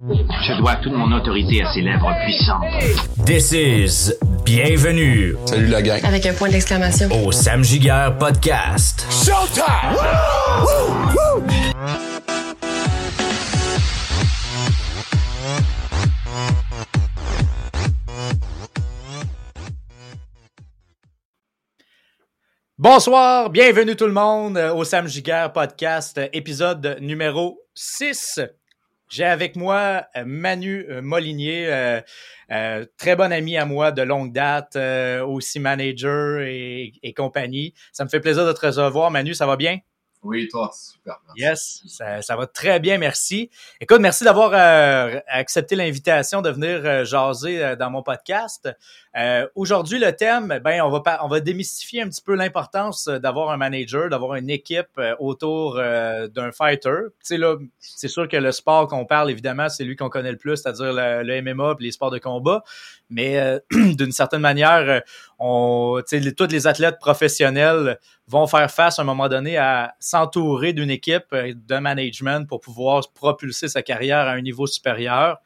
Je dois toute mon autorité à ces lèvres puissantes. This is Bienvenue Salut la gang. Avec un point d'exclamation. au Sam Giguère Podcast. Showtime! Bonsoir, bienvenue tout le monde au Sam Giguère Podcast, épisode numéro 6. J'ai avec moi euh, Manu euh, Molinier, euh, euh, très bon ami à moi de longue date, euh, aussi manager et, et compagnie. Ça me fait plaisir de te recevoir. Manu, ça va bien? Oui, toi, super. merci. Yes, ça, ça va très bien, merci. Écoute, merci d'avoir euh, accepté l'invitation de venir jaser dans mon podcast. Euh, Aujourd'hui, le thème, ben, on va on va démystifier un petit peu l'importance euh, d'avoir un manager, d'avoir une équipe euh, autour d'un fighter. C'est sûr que le sport qu'on parle, évidemment, c'est lui qu'on connaît le plus, c'est-à-dire le, le MMA et les sports de combat. Mais d'une certaine manière, on, les- tous les athlètes professionnels vont faire face à un moment donné à s'entourer d'une équipe de management pour pouvoir propulser sa carrière à un niveau supérieur.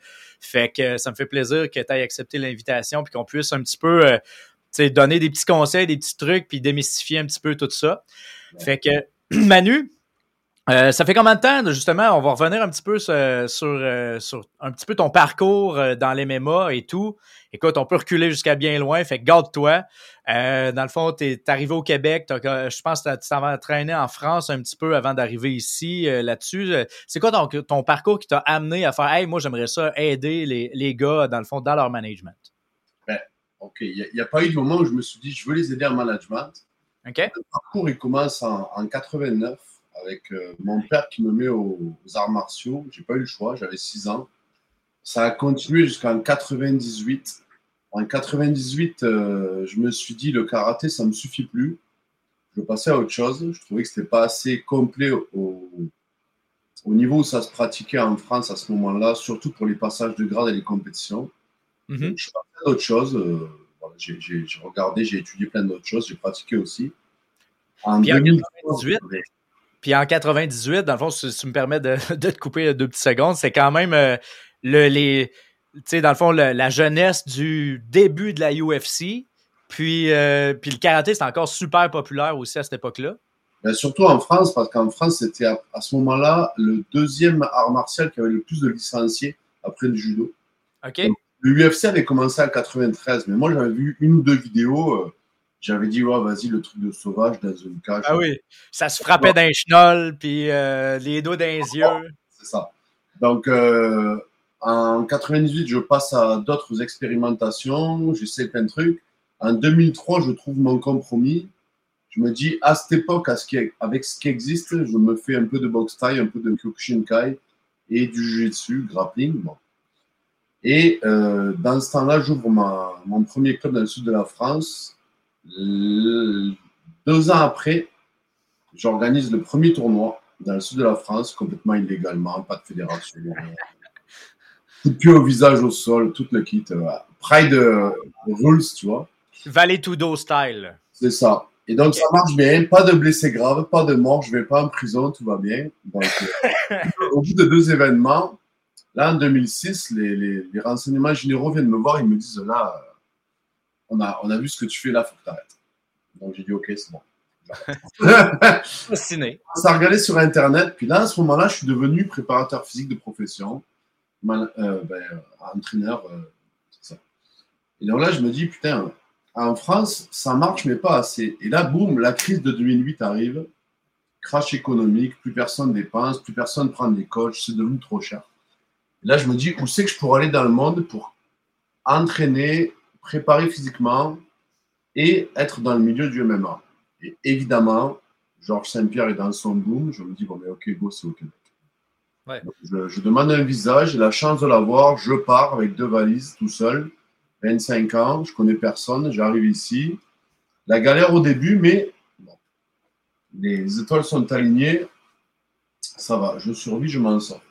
Fait que ça me fait plaisir que tu aies accepté l'invitation puis qu'on puisse un petit peu euh, donner des petits conseils, des petits trucs puis démystifier un petit peu tout ça. Fait que Manu, euh, ça fait combien de temps, justement, on va revenir un petit peu sur, sur, euh, sur un petit peu ton parcours dans l'MMA et tout? Écoute, on peut reculer jusqu'à bien loin, fait que garde-toi. Euh, dans le fond, tu es arrivé au Québec, je pense que tu t'en entraîner en France un petit peu avant d'arriver ici euh, là-dessus. Euh, C'est quoi ton, ton parcours qui t'a amené à faire Hey, moi j'aimerais ça aider les, les gars, dans le fond, dans leur management? OK, il n'y a, pas eu de moment où je me suis dit, je veux les aider en management. OK? Le parcours, il commence en, en 89 avec euh, mon père qui me met aux, aux arts martiaux. J'ai pas eu le choix, j'avais 6 ans. Ça a continué jusqu'en 98. En 98, euh, je me suis dit, le karaté, ça me suffit plus. Je passais à autre chose. Je trouvais que c'était pas assez complet au, au niveau où ça se pratiquait en France à ce moment-là, surtout pour les passages de grade et les compétitions. Mhm. Donc, je passais à d'autres choses. euh, voilà, j'ai, regardé, j'ai étudié plein d'autres choses, j'ai pratiqué aussi. En Puis en 2003, 98, Puis en 98, dans le fond, si tu me permets de, de te couper deux petites secondes, c'est quand même euh, le, les, dans le fond, le- la jeunesse du début de la UFC. Puis, euh, puis le karaté, c'est encore super populaire aussi à cette époque-là. Ben, surtout en France, parce qu'en France, c'était à, à ce moment-là le deuxième art martial qui avait le plus de licenciés après le judo. OK? Le UFC avait commencé en 93, mais moi j'avais vu une ou deux vidéos. euh, j'avais dit, ouais, vas-y, le truc de sauvage dans une cage. Ah oui. Ça se frappait d'un chenol, puis euh, les dos dans les yeux. C'est ça. Donc, euh, en 98, je passe à d'autres expérimentations, j'essaie plein de trucs. En 2003, je trouve mon compromis. Je me dis, à cette époque, à ce qui avec ce qui existe, je me fais un peu de boxe taille, un peu de kyokushinkai et du jiu-jitsu, grappling. Bon. Et euh, dans ce temps-là, j'ouvre mon premier club dans le sud de la France. Le- deux ans après, j'organise le premier tournoi dans le sud de la France, complètement illégalement, pas de fédération. Coup de pied au visage au sol, tout le kit. euh, Pride euh, rules, tu vois. Valley Tudo style. C'est ça. Et donc, ça marche bien. Pas de blessés graves, pas de mort. Je vais pas en prison, tout va bien. Donc, euh, au bout de deux événements, là, en 2006, les, les- les renseignements généraux viennent me voir. Ils me disent là, euh, on a, on a vu ce que tu fais là, faut que tu arrêtes. Donc, j'ai dit ok, c'est bon. Fasciné. commencé à regarder sur Internet. Puis là, à ce moment-là, je suis devenu préparateur physique de profession, euh, ben, entraîneur. euh. Et donc là, je me dis, putain, en France, ça marche, mais pas assez. Et là, boum, la crise de 2008 arrive. Crash économique, plus personne dépense, plus personne prend des coachs, c'est devenu trop cher. Là, je me dis, où c'est que je pourrais aller dans le monde pour entraîner, préparer physiquement et être dans le milieu du MMA. Et évidemment, Georges Saint-Pierre est dans son boom. Je me dis, bon, mais ok, go, c'est Québec. Je, demande un visa, j'ai la chance de l'avoir. Je pars avec deux valises tout seul, 25 ans, je connais personne, j'arrive ici. La galère au début, mais les étoiles sont alignées, ça va, je survis, je m'en sors.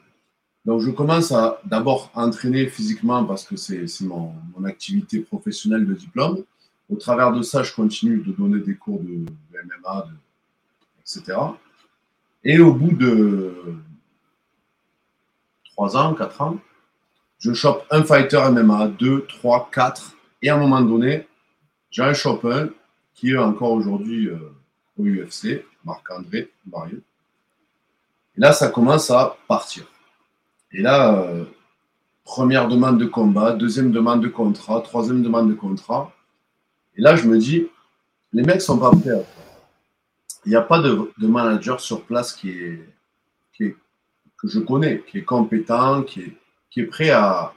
Donc, je commence à d'abord entraîner physiquement parce que c'est mon, activité professionnelle de diplôme. Au travers de ça, je continue de donner des cours de, MMA, etc. Et au bout de trois ans, quatre ans, je chope un fighter MMA, deux, trois, quatre, et à un moment donné, j'en chope un qui est encore aujourd'hui euh, au UFC, Marc-André Mario. Et là, ça commence à partir. Et là, euh, première demande de combat, deuxième demande de contrat, troisième demande de contrat. Et là, je me dis, les mecs sont pas prêts. Il n'y a pas de, manager sur place qui est, que je connais, qui est compétent, qui est, qui est prêt à,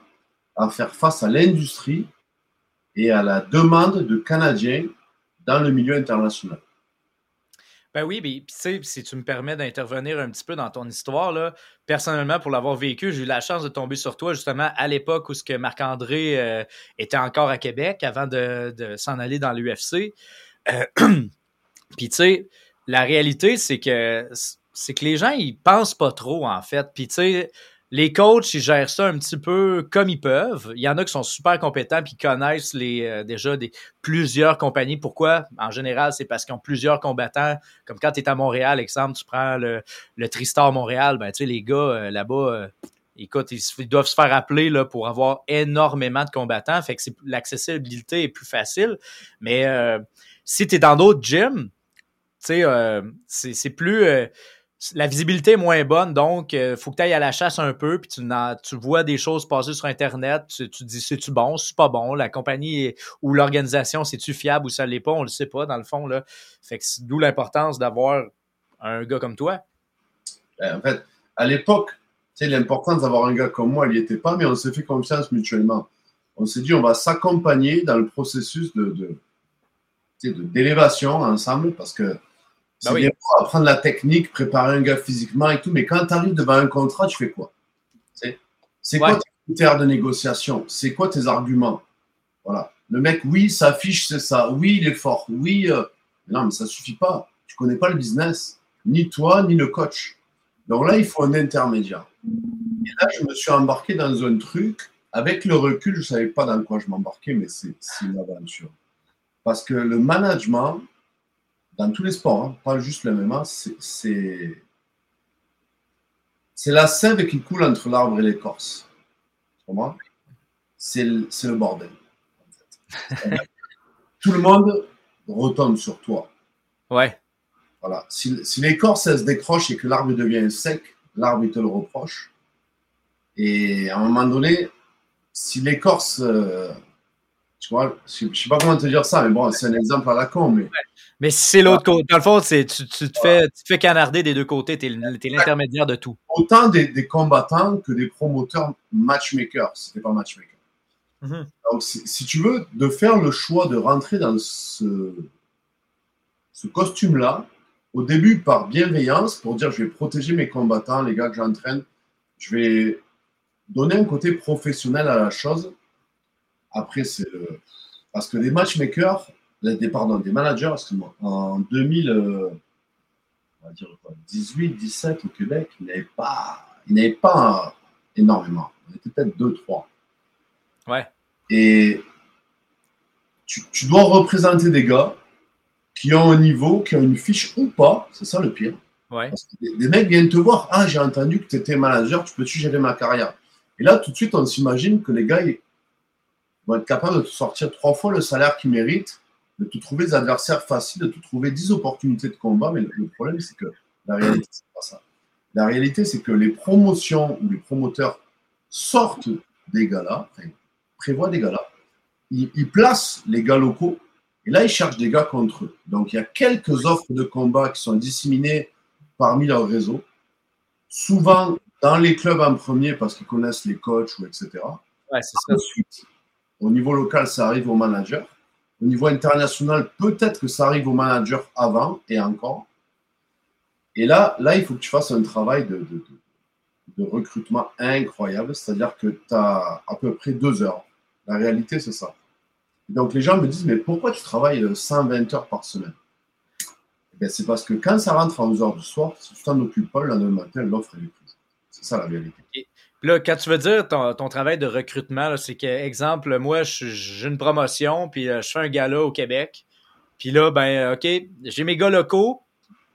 à faire face à l'industrie et à la demande de Canadiens dans le milieu international. Ben oui, mais tu sais, si tu me permets d'intervenir un petit peu dans ton histoire, là, personnellement, pour l'avoir vécu, j'ai eu la chance de tomber sur toi justement à l'époque où ce que Marc-André euh, était encore à Québec avant de, de s'en aller dans l'UFC. Euh, Puis tu sais, la réalité, c'est que c'est que les gens, ils pensent pas trop, en fait. Puis tu sais, les coachs, ils gèrent ça un petit peu comme ils peuvent. Il y en a qui sont super compétents puis connaissent les, euh, déjà des, plusieurs compagnies. Pourquoi? En général, c'est parce qu'ils ont plusieurs combattants. Comme quand tu es à Montréal, exemple, tu prends le, le Tristar Montréal, ben, tu sais, les gars euh, là-bas, euh, écoute, ils, doivent se faire appeler là, pour avoir énormément de combattants. Fait que l'accessibilité est plus facile. Mais si tu es dans d'autres gyms, tu sais, c'est plus la visibilité est moins bonne, donc il euh, faut que tu ailles à la chasse un peu, puis tu, tu vois des choses passer sur Internet, tu, tu dis c'est-tu bon, c'est pas bon, la compagnie ou l'organisation, c'est-tu fiable ou ça l'est pas, on le sait pas dans le fond. Là. Fait que d'où l'importance d'avoir un gars comme toi. Ben, en fait, à l'époque, l'importance d'avoir un gars comme moi, il n'y était pas, mais on s'est fait confiance mutuellement. On s'est dit, on va s'accompagner dans le processus de, d'élévation ensemble, parce que c'est bah bien pour apprendre la technique, préparer un gars physiquement et tout, mais quand tu arrives devant un contrat, tu fais quoi? C'est quoi tes critères de négociation? C'est quoi tes arguments? Voilà. Le mec, oui, ça affiche, c'est ça. Oui, il est fort. Oui, euh, non, mais ça suffit pas. Tu connais pas le business, ni toi, ni le coach. Donc là, il faut un intermédiaire. Et là, je me suis embarqué dans un truc. Avec le recul, je ne savais pas dans quoi je m'embarquais, mais c'est une aventure. Parce que le management, dans tous les sports, hein, pas juste le MMA, c'est c'est la sève qui coule entre l'arbre et l'écorce. C'est le, le bordel. Tout le monde retombe sur toi. Ouais. Voilà. Si, si l'écorce se décroche et que l'arbre devient sec, l'arbre te le reproche. Et à un moment donné, si l'écorce euh, tu vois, je ne sais pas comment te dire ça, mais bon, c'est un exemple à la con. Mais, mais c'est l'autre côté. Dans le fond, tu, tu, te fais, tu te fais canarder des deux côtés. Tu es, l'intermédiaire de tout. Autant des, combattants que des promoteurs matchmakers. C'était pas matchmaker. Mm-hmm. Donc, si, tu veux, de faire le choix de rentrer dans ce, ce costume-là, au début par bienveillance, pour dire je vais protéger mes combattants, les gars que j'entraîne, je vais donner un côté professionnel à la chose après, c'est le. Parce que les matchmakers, des, pardon, des managers, excuse-moi, en 2000, euh, on va dire 18, 17 au Québec, il n'y avait pas, il pas énormément. Il était peut-être 2, 3. Ouais. Et tu, tu, dois représenter des gars qui ont un niveau, qui ont une fiche ou pas, c'est ça le pire. Ouais. Parce que des, mecs viennent te voir, ah, j'ai entendu que tu étais manager, tu peux-tu gérer ma carrière Et là, tout de suite, on s'imagine que les gars, vont être capables de te sortir trois fois le salaire qu'ils méritent, de te trouver des adversaires faciles, de te trouver dix opportunités de combat. Mais le problème, c'est que la réalité, c'est pas ça. La réalité, c'est que les promotions ou les promoteurs sortent des gars-là, prévoient des gars-là, ils, ils, placent les gars locaux et là, ils cherchent des gars contre eux. Donc, il y a quelques offres de combat qui sont disséminées parmi leur réseau, souvent dans les clubs en premier parce qu'ils connaissent les coachs ou etc. Ouais, c'est ça. Ensuite, au niveau local, ça arrive au manager. Au niveau international, peut-être que ça arrive au manager avant et encore. Et là, là, il faut que tu fasses un travail de, recrutement incroyable. C'est-à-dire que tu as à peu près deux heures. La réalité, c'est ça. Donc les gens me disent, mais pourquoi tu travailles 120 heures par semaine? Eh C'est parce que quand ça rentre à 11 heures du soir, si tu t'en occupes pas, le lendemain matin, l'offre est prise. C'est ça la réalité. Là, quand tu veux dire ton, travail de recrutement, c'est que, exemple, moi, j'ai une promotion, puis euh, je fais un gala au Québec. Puis là, ben, euh, OK, j'ai mes gars locaux,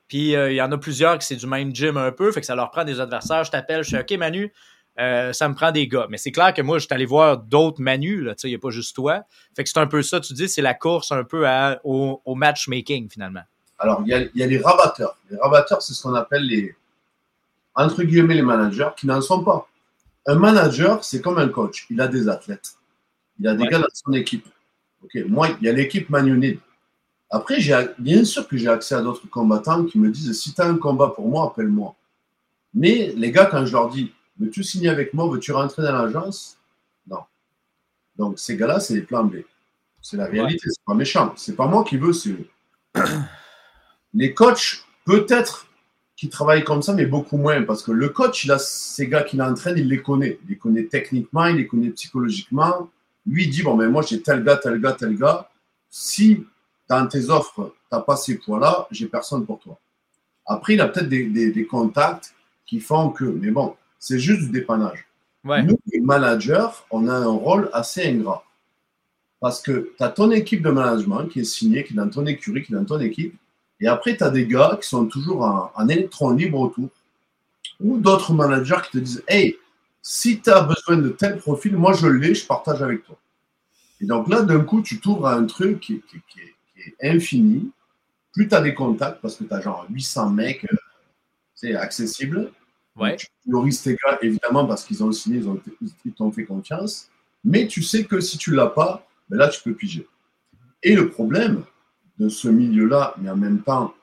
puis euh, il y en a plusieurs qui c'est du même gym un peu, fait que ça leur prend des adversaires. Je t'appelle, je fais OK, Manu, ça me prend des gars. Mais c'est clair que moi, je suis allé voir d'autres manus, là, tu sais, il n'y a pas juste toi. Fait que c'est un peu ça, tu dis, c'est la course un peu à, au, matchmaking, finalement. Alors, il y a, y les rabatteurs. Les rabatteurs, c'est ce qu'on appelle les, entre guillemets, les managers qui n'en sont pas. Un manager, c'est comme un coach. Il a des athlètes. Il a des Ouais. gars dans son équipe. Moi, il y a l'équipe Man United. Après, bien sûr que j'ai accès à d'autres combattants qui me disent si tu as un combat pour moi, appelle-moi. Mais les gars, quand je leur dis veux-tu signer avec moi, veux-tu rentrer dans l'agence? Non. Donc, ces gars-là, c'est les plans B. C'est la réalité, c'est pas méchant. C'est pas moi qui veux, c'est eux. Les coachs, peut-être qu'ils travaillent comme ça, mais beaucoup moins, parce que le coach, il a ces gars qui l'entraînent, il les connaît. Il les connaît techniquement, il les connaît psychologiquement. Lui, il dit, bon, mais moi, j'ai tel gars, tel gars, tel gars. Si dans tes offres, tu n'as pas ces poids-là, j'ai personne pour toi. Après, il a peut-être des, des- des contacts qui font que, mais bon, c'est juste du dépannage. Ouais. Nous, les managers, on a un rôle assez ingrat. Parce que tu as ton équipe de management qui est signée, qui est dans ton écurie, qui est dans ton équipe. Et après, tu as des gars qui sont toujours en, électron libre autour. Ou d'autres managers qui te disent Hey, si tu as besoin de tel profil, moi je l'ai, je partage avec toi. Et donc là, d'un coup, tu t'ouvres à un truc qui, qui- qui est, qui est infini. Plus tu as des contacts, parce que tu as genre 800 mecs, euh, c'est accessible. Ouais. Tu priorises tes gars, évidemment, parce qu'ils ont signé, ils ont- ils t'ont fait confiance. Mais tu sais que si tu ne l'as pas, ben là, tu peux piger. Et le problème de ce milieu-là, mais en même temps,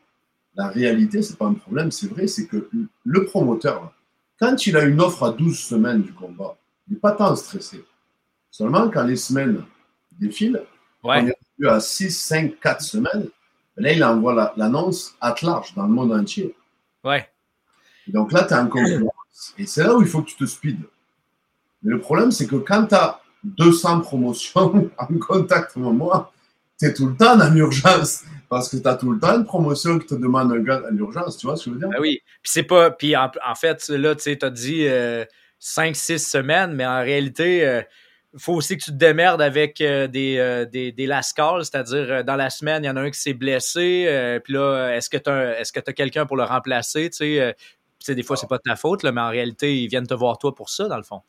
la réalité, c'est pas un problème, c'est vrai, c'est que le promoteur, quand il a une offre à 12 semaines du combat, il n'est pas tant stressé. Seulement, quand les semaines défilent, Ouais. on est rendu à 6, 5, 4 semaines, ben là, il envoie la- l'annonce à large dans le monde entier. Ouais. Et donc là, tu es en concurrence. Et c'est là où il faut que tu te speed. Mais le problème, c'est que quand tu as 200 promotions en contact avec moi, tu es tout le temps dans l'urgence. Parce que tu as tout le temps une promotion qui te demande un gars à l'urgence. Tu vois ce que je veux dire? Ben oui. Puis c'est pas. Puis en, en fait, là, tu sais, t'as dit 5-6 semaines, mais en réalité, il faut aussi que tu te démerdes avec euh, des, euh, des, des last calls, c'est-à-dire euh, dans la semaine, il y en a un qui s'est blessé, euh, puis là, est-ce que tu as, est-ce que as quelqu'un pour le remplacer? Tu sais, euh, des fois, c'est pas de ta faute, là, mais en réalité, ils viennent te voir toi pour ça, dans le fond.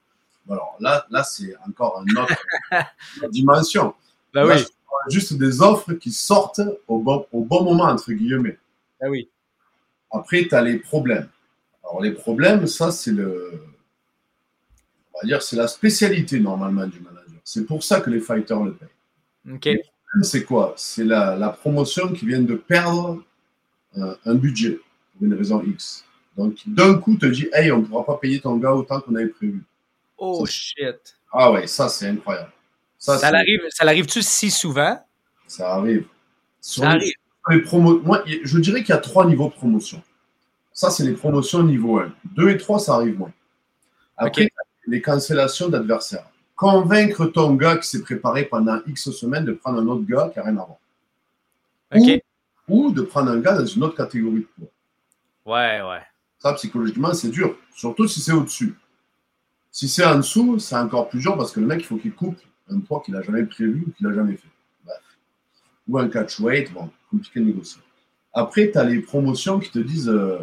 Alors là, là c'est encore une autre, une autre dimension. Ben Là, oui. Juste des offres qui sortent au bon, au bon moment, entre guillemets. Ben oui. Après, tu as les problèmes. Alors, les problèmes, ça, c'est le. On va dire, c'est la spécialité normalement du manager. C'est pour ça que les fighters le payent. OK. C'est quoi? C'est la, la promotion qui vient de perdre euh, un budget pour une raison X. Donc, d'un coup, te dit Hey, on ne pourra pas payer ton gars autant qu'on avait prévu. Oh Ça, shit. Ah ouais, ça, c'est incroyable. Ça, l'arrive, ça l'arrive-tu si souvent? Ça arrive. Sur Ça les- arrive. les promo- Moi, je dirais qu'il y a trois niveaux de promotion. Ça, c'est les promotions niveau 1. 2 et 3, ça arrive moins. Après, les cancellations d'adversaires. Convaincre ton gars qui s'est préparé pendant X semaines de prendre un autre gars qui n'a rien à voir. OK. Ou de prendre un gars dans une autre catégorie de poids. Ouais, ouais. Ça, psychologiquement, c'est dur. Surtout si c'est au-dessus. Si c'est en dessous, c'est encore plus dur parce que le mec, il faut qu'il coupe un poids qu'il n'a jamais prévu ou qu'il n'a jamais fait. Bref. Ou un catch weight, bon, compliqué de négocier. Après, tu as les promotions qui te disent euh,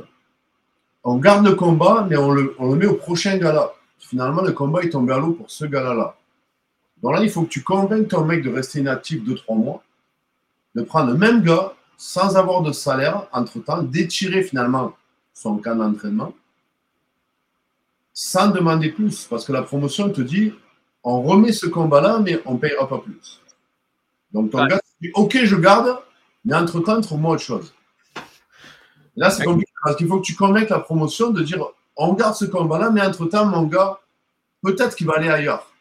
on garde le combat, mais on le, on le met au prochain gala. Finalement, le combat est tombé à l'eau pour ce gala-là. Donc là, il faut que tu convainques ton mec de rester inactif 2-3 mois, de prendre le même gars sans avoir de salaire entre-temps, d'étirer finalement son camp d'entraînement sans demander plus. Parce que la promotion te dit on remet ce combat-là, mais on ne payera pas plus. Donc ton Ouais. gars te dit ok, je garde, mais entre-temps, trouve-moi autre chose. Et là, c'est Ouais. compliqué parce qu'il faut que tu convainques la promotion de dire on garde ce combat-là, mais entre-temps, mon gars, peut-être qu'il va aller ailleurs.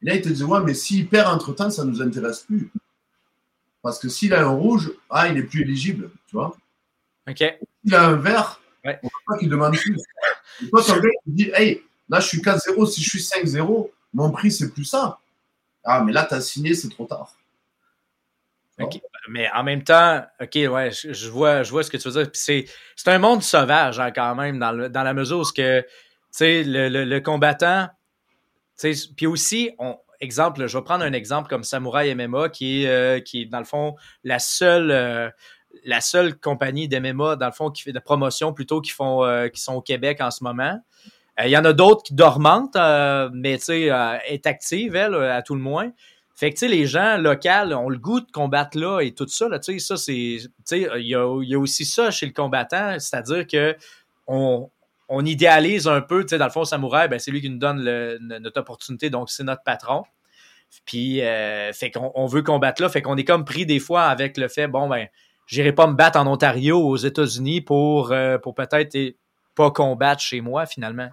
Et là, il te dit ouais, mais s'il perd entre-temps, ça ne nous intéresse plus. Parce que s'il a un rouge, ah, il est plus éligible, tu vois. OK. S'il a un vert, Ouais. on ne peut pas qu'il demande plus. Et toi, ton gars, il dit Hey, là, je suis 4-0, si je suis 5-0, mon prix, c'est plus ça. Ah, mais là, tu as signé, c'est trop tard. Mais en même temps, OK, je, vois, ce que tu veux dire. C'est, un monde sauvage, hein, quand même, dans, la mesure où que, le, le, le combattant, puis aussi, on, exemple, je vais prendre un exemple comme Samouraï MMA, qui est, euh, qui est, dans le fond, la seule, euh, la seule compagnie d'MMA, dans le fond, qui fait de promotion plutôt, qui euh, qui sont au Québec en ce moment. Il y en a d'autres qui dormentent, mais tu sais, est active, elle, à tout le moins. Fait que, tu sais, les gens locaux ont le goût de combattre là et tout ça, là, tu sais, ça, c'est, tu sais, il y a, y a, aussi ça chez le combattant, c'est-à-dire que on, on idéalise un peu, tu sais, dans le fond, Samouraï, ben, c'est lui qui nous donne le, notre opportunité, donc c'est notre patron. Puis, euh, fait qu'on on veut combattre là, fait qu'on est comme pris des fois avec le fait, bon, ben, j'irai pas me battre en Ontario, aux États-Unis pour, euh, pour peut-être pas combattre chez moi, finalement.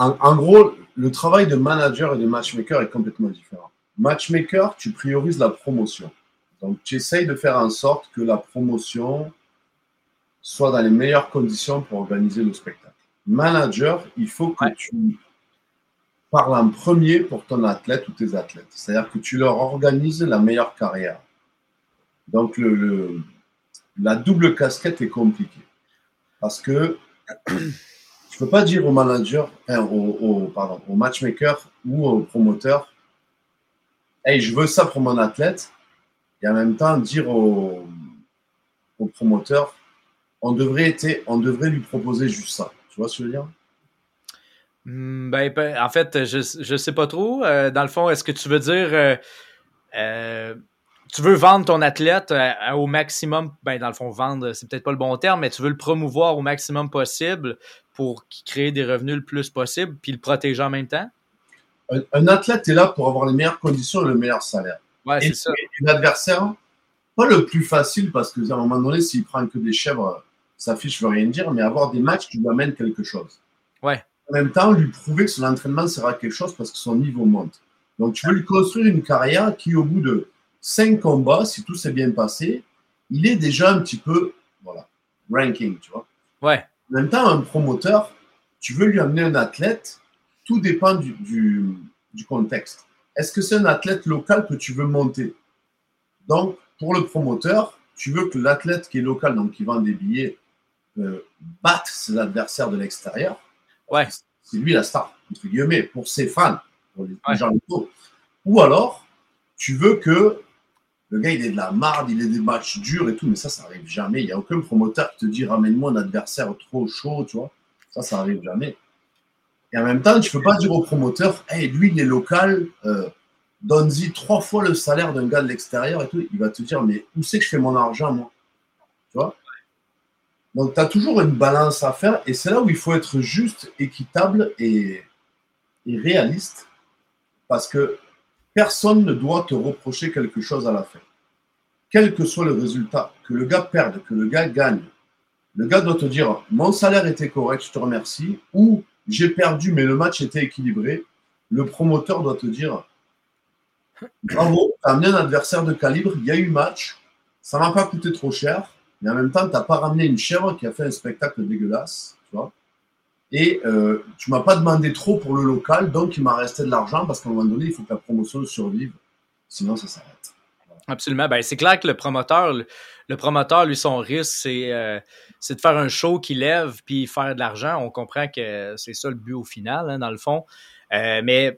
En, en, gros, le travail de manager et de matchmaker est complètement différent. Matchmaker, tu priorises la promotion. Donc, tu essayes de faire en sorte que la promotion soit dans les meilleures conditions pour organiser le spectacle. Manager, il faut que tu parles en premier pour ton athlète ou tes athlètes. C'est-à-dire que tu leur organises la meilleure carrière. Donc, le, la double casquette est compliquée. Parce que tu ne peux pas dire au manager, au, pardon, au matchmaker ou au promoteur, hey, je veux ça pour mon athlète, et en même temps dire au, promoteur, on devrait, on devrait lui proposer juste ça. Tu vois ce que je veux dire? Hmm, ben, ben, en fait, je ne sais pas trop. Euh, dans le fond, est-ce que tu veux dire euh, euh, tu veux vendre ton athlète au maximum, ben dans le fond, vendre, c'est peut-être pas le bon terme, mais tu veux le promouvoir au maximum possible pour créer des revenus le plus possible, puis le protéger en même temps? un, athlète est là pour avoir les meilleures conditions et le meilleur salaire. Ouais, c'est ça. L'adversaire, pas le plus facile parce que à un moment donné, s'il prend que des chèvres, sa fiche ne veut rien dire, mais avoir des matchs qui lui amènent quelque chose. Ouais. En même temps, lui prouver que son entraînement sera quelque chose parce que son niveau monte. Donc, tu veux lui construire une carrière qui, au bout de cinq combats, si tout s'est bien passé, il est déjà un petit peu, voilà, ranking, tu vois. Ouais. En même temps, un promoteur, tu veux lui amener un athlète tout dépend du, du, contexte. Est-ce que c'est un athlète local que tu veux monter? Donc, pour le promoteur, tu veux que l'athlète qui est local, donc qui vend des billets, euh, batte ses adversaires de l'extérieur. Ouais. C'est lui la star, entre guillemets, pour ses fans, pour les gens locaux. Ou alors, tu veux que le gars, il ait de la marde, il ait des matchs durs et tout, mais ça, ça arrive jamais. Il n'y a aucun promoteur qui te dit ramène-moi un adversaire trop chaud, tu vois. Ça, ça arrive jamais. Et en même temps, tu ne peux pas dire au promoteur, hey, lui, il est local, euh, donne-y trois fois le salaire d'un gars de l'extérieur et tout. Il va te dire, mais où c'est que je fais mon argent, moi? Tu vois? Donc, tu as toujours une balance à faire et c'est là où il faut être juste, équitable et, et réaliste parce que personne ne doit te reprocher quelque chose à la fin. Quel que soit le résultat, que le gars perde, que le gars gagne, le gars doit te dire, mon salaire était correct, je te remercie, ou j'ai perdu, mais le match était équilibré. Le promoteur doit te dire Bravo, tu as amené un adversaire de calibre, il y a eu match, ça m'a pas coûté trop cher, mais en même temps, tu n'as pas ramené une chèvre qui a fait un spectacle dégueulasse, tu vois. Et euh, tu m'as pas demandé trop pour le local, donc il m'a resté de l'argent parce qu'à un moment donné, il faut que la promotion survive, sinon ça s'arrête. Absolument. Ben, c'est clair que le promoteur, le, promoteur, lui, son risque, euh, c'est de faire un show qui lève puis faire de l'argent. On comprend que c'est ça le but au final, hein, dans le fond. Euh, mais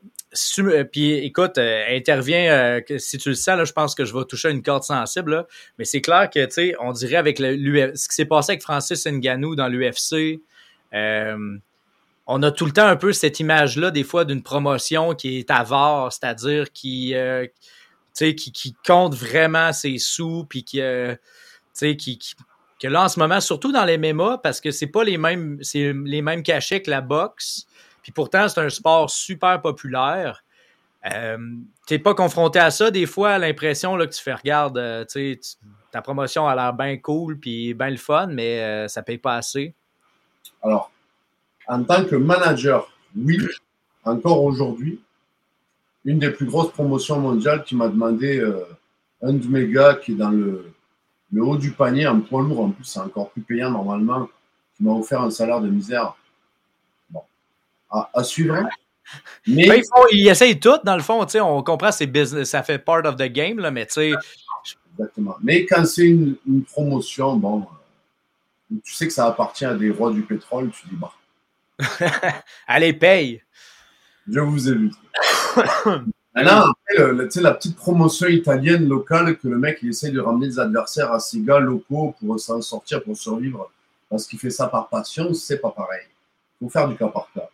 euh, puis écoute, intervient si tu le sens là, je pense que je vais toucher une corde sensible mais c'est clair que tu sais, on dirait avec le, ce qui s'est passé avec Francis Ngannou dans l'UFC, on a tout le temps un peu cette image là des fois d'une promotion qui est avare, c'est-à-dire qui qui compte vraiment ses sous, puis qui, euh, que là, en ce moment, surtout dans les MMA, parce que c'est pas les mêmes, les mêmes cachets que la boxe, puis pourtant, c'est un sport super populaire. Euh, t'es pas confronté à ça des fois, l'impression que tu fais regarde, euh, tu ta promotion a l'air bien cool puis bien le fun, mais euh, ça paye pas assez. Alors, en tant que manager, oui, encore aujourd'hui, une des plus grosses promotions mondiales qui m'a demandé euh, un de mes gars qui est dans le, le haut du panier en poids lourd, en plus c'est encore plus payant normalement, qui m'a offert un salaire de misère. Bon, à, suivre. Mais ben, ils, essayent tout, dans le fond, on comprend c'est business, ça fait part of the game, là, mais tu sais. Exactement. Mais quand c'est une, promotion, bon, tu sais que ça appartient à des rois du pétrole, tu dis bah. Allez, paye. Je vous ai vu. Maintenant, la petite promotion italienne locale que le mec il essaie de ramener des adversaires à ses gars locaux pour s'en sortir, pour survivre, parce qu'il fait ça par passion, c'est pas pareil. Il faut faire du cas par cas.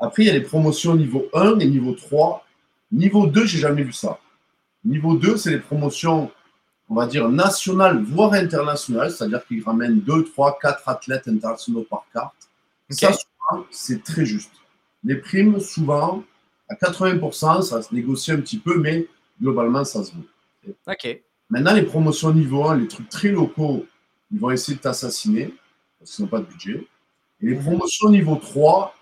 Après, il y a les promotions niveau 1 et niveau 3. Niveau 2, j'ai jamais vu ça. Niveau 2, c'est les promotions, on va dire, nationales, voire internationales, c'est-à-dire qu'ils ramènent 2, 3, 4 athlètes internationaux par carte. Ok. Ça, souvent, c'est très juste. Les primes, souvent, à 80%, ça se négocie un petit peu, mais globalement, ça se vaut. OK. Maintenant, les promotions niveau 1, les trucs très locaux, ils vont essayer de t'assassiner parce qu'ils n'ont pas de budget. Et les promotions niveau 3,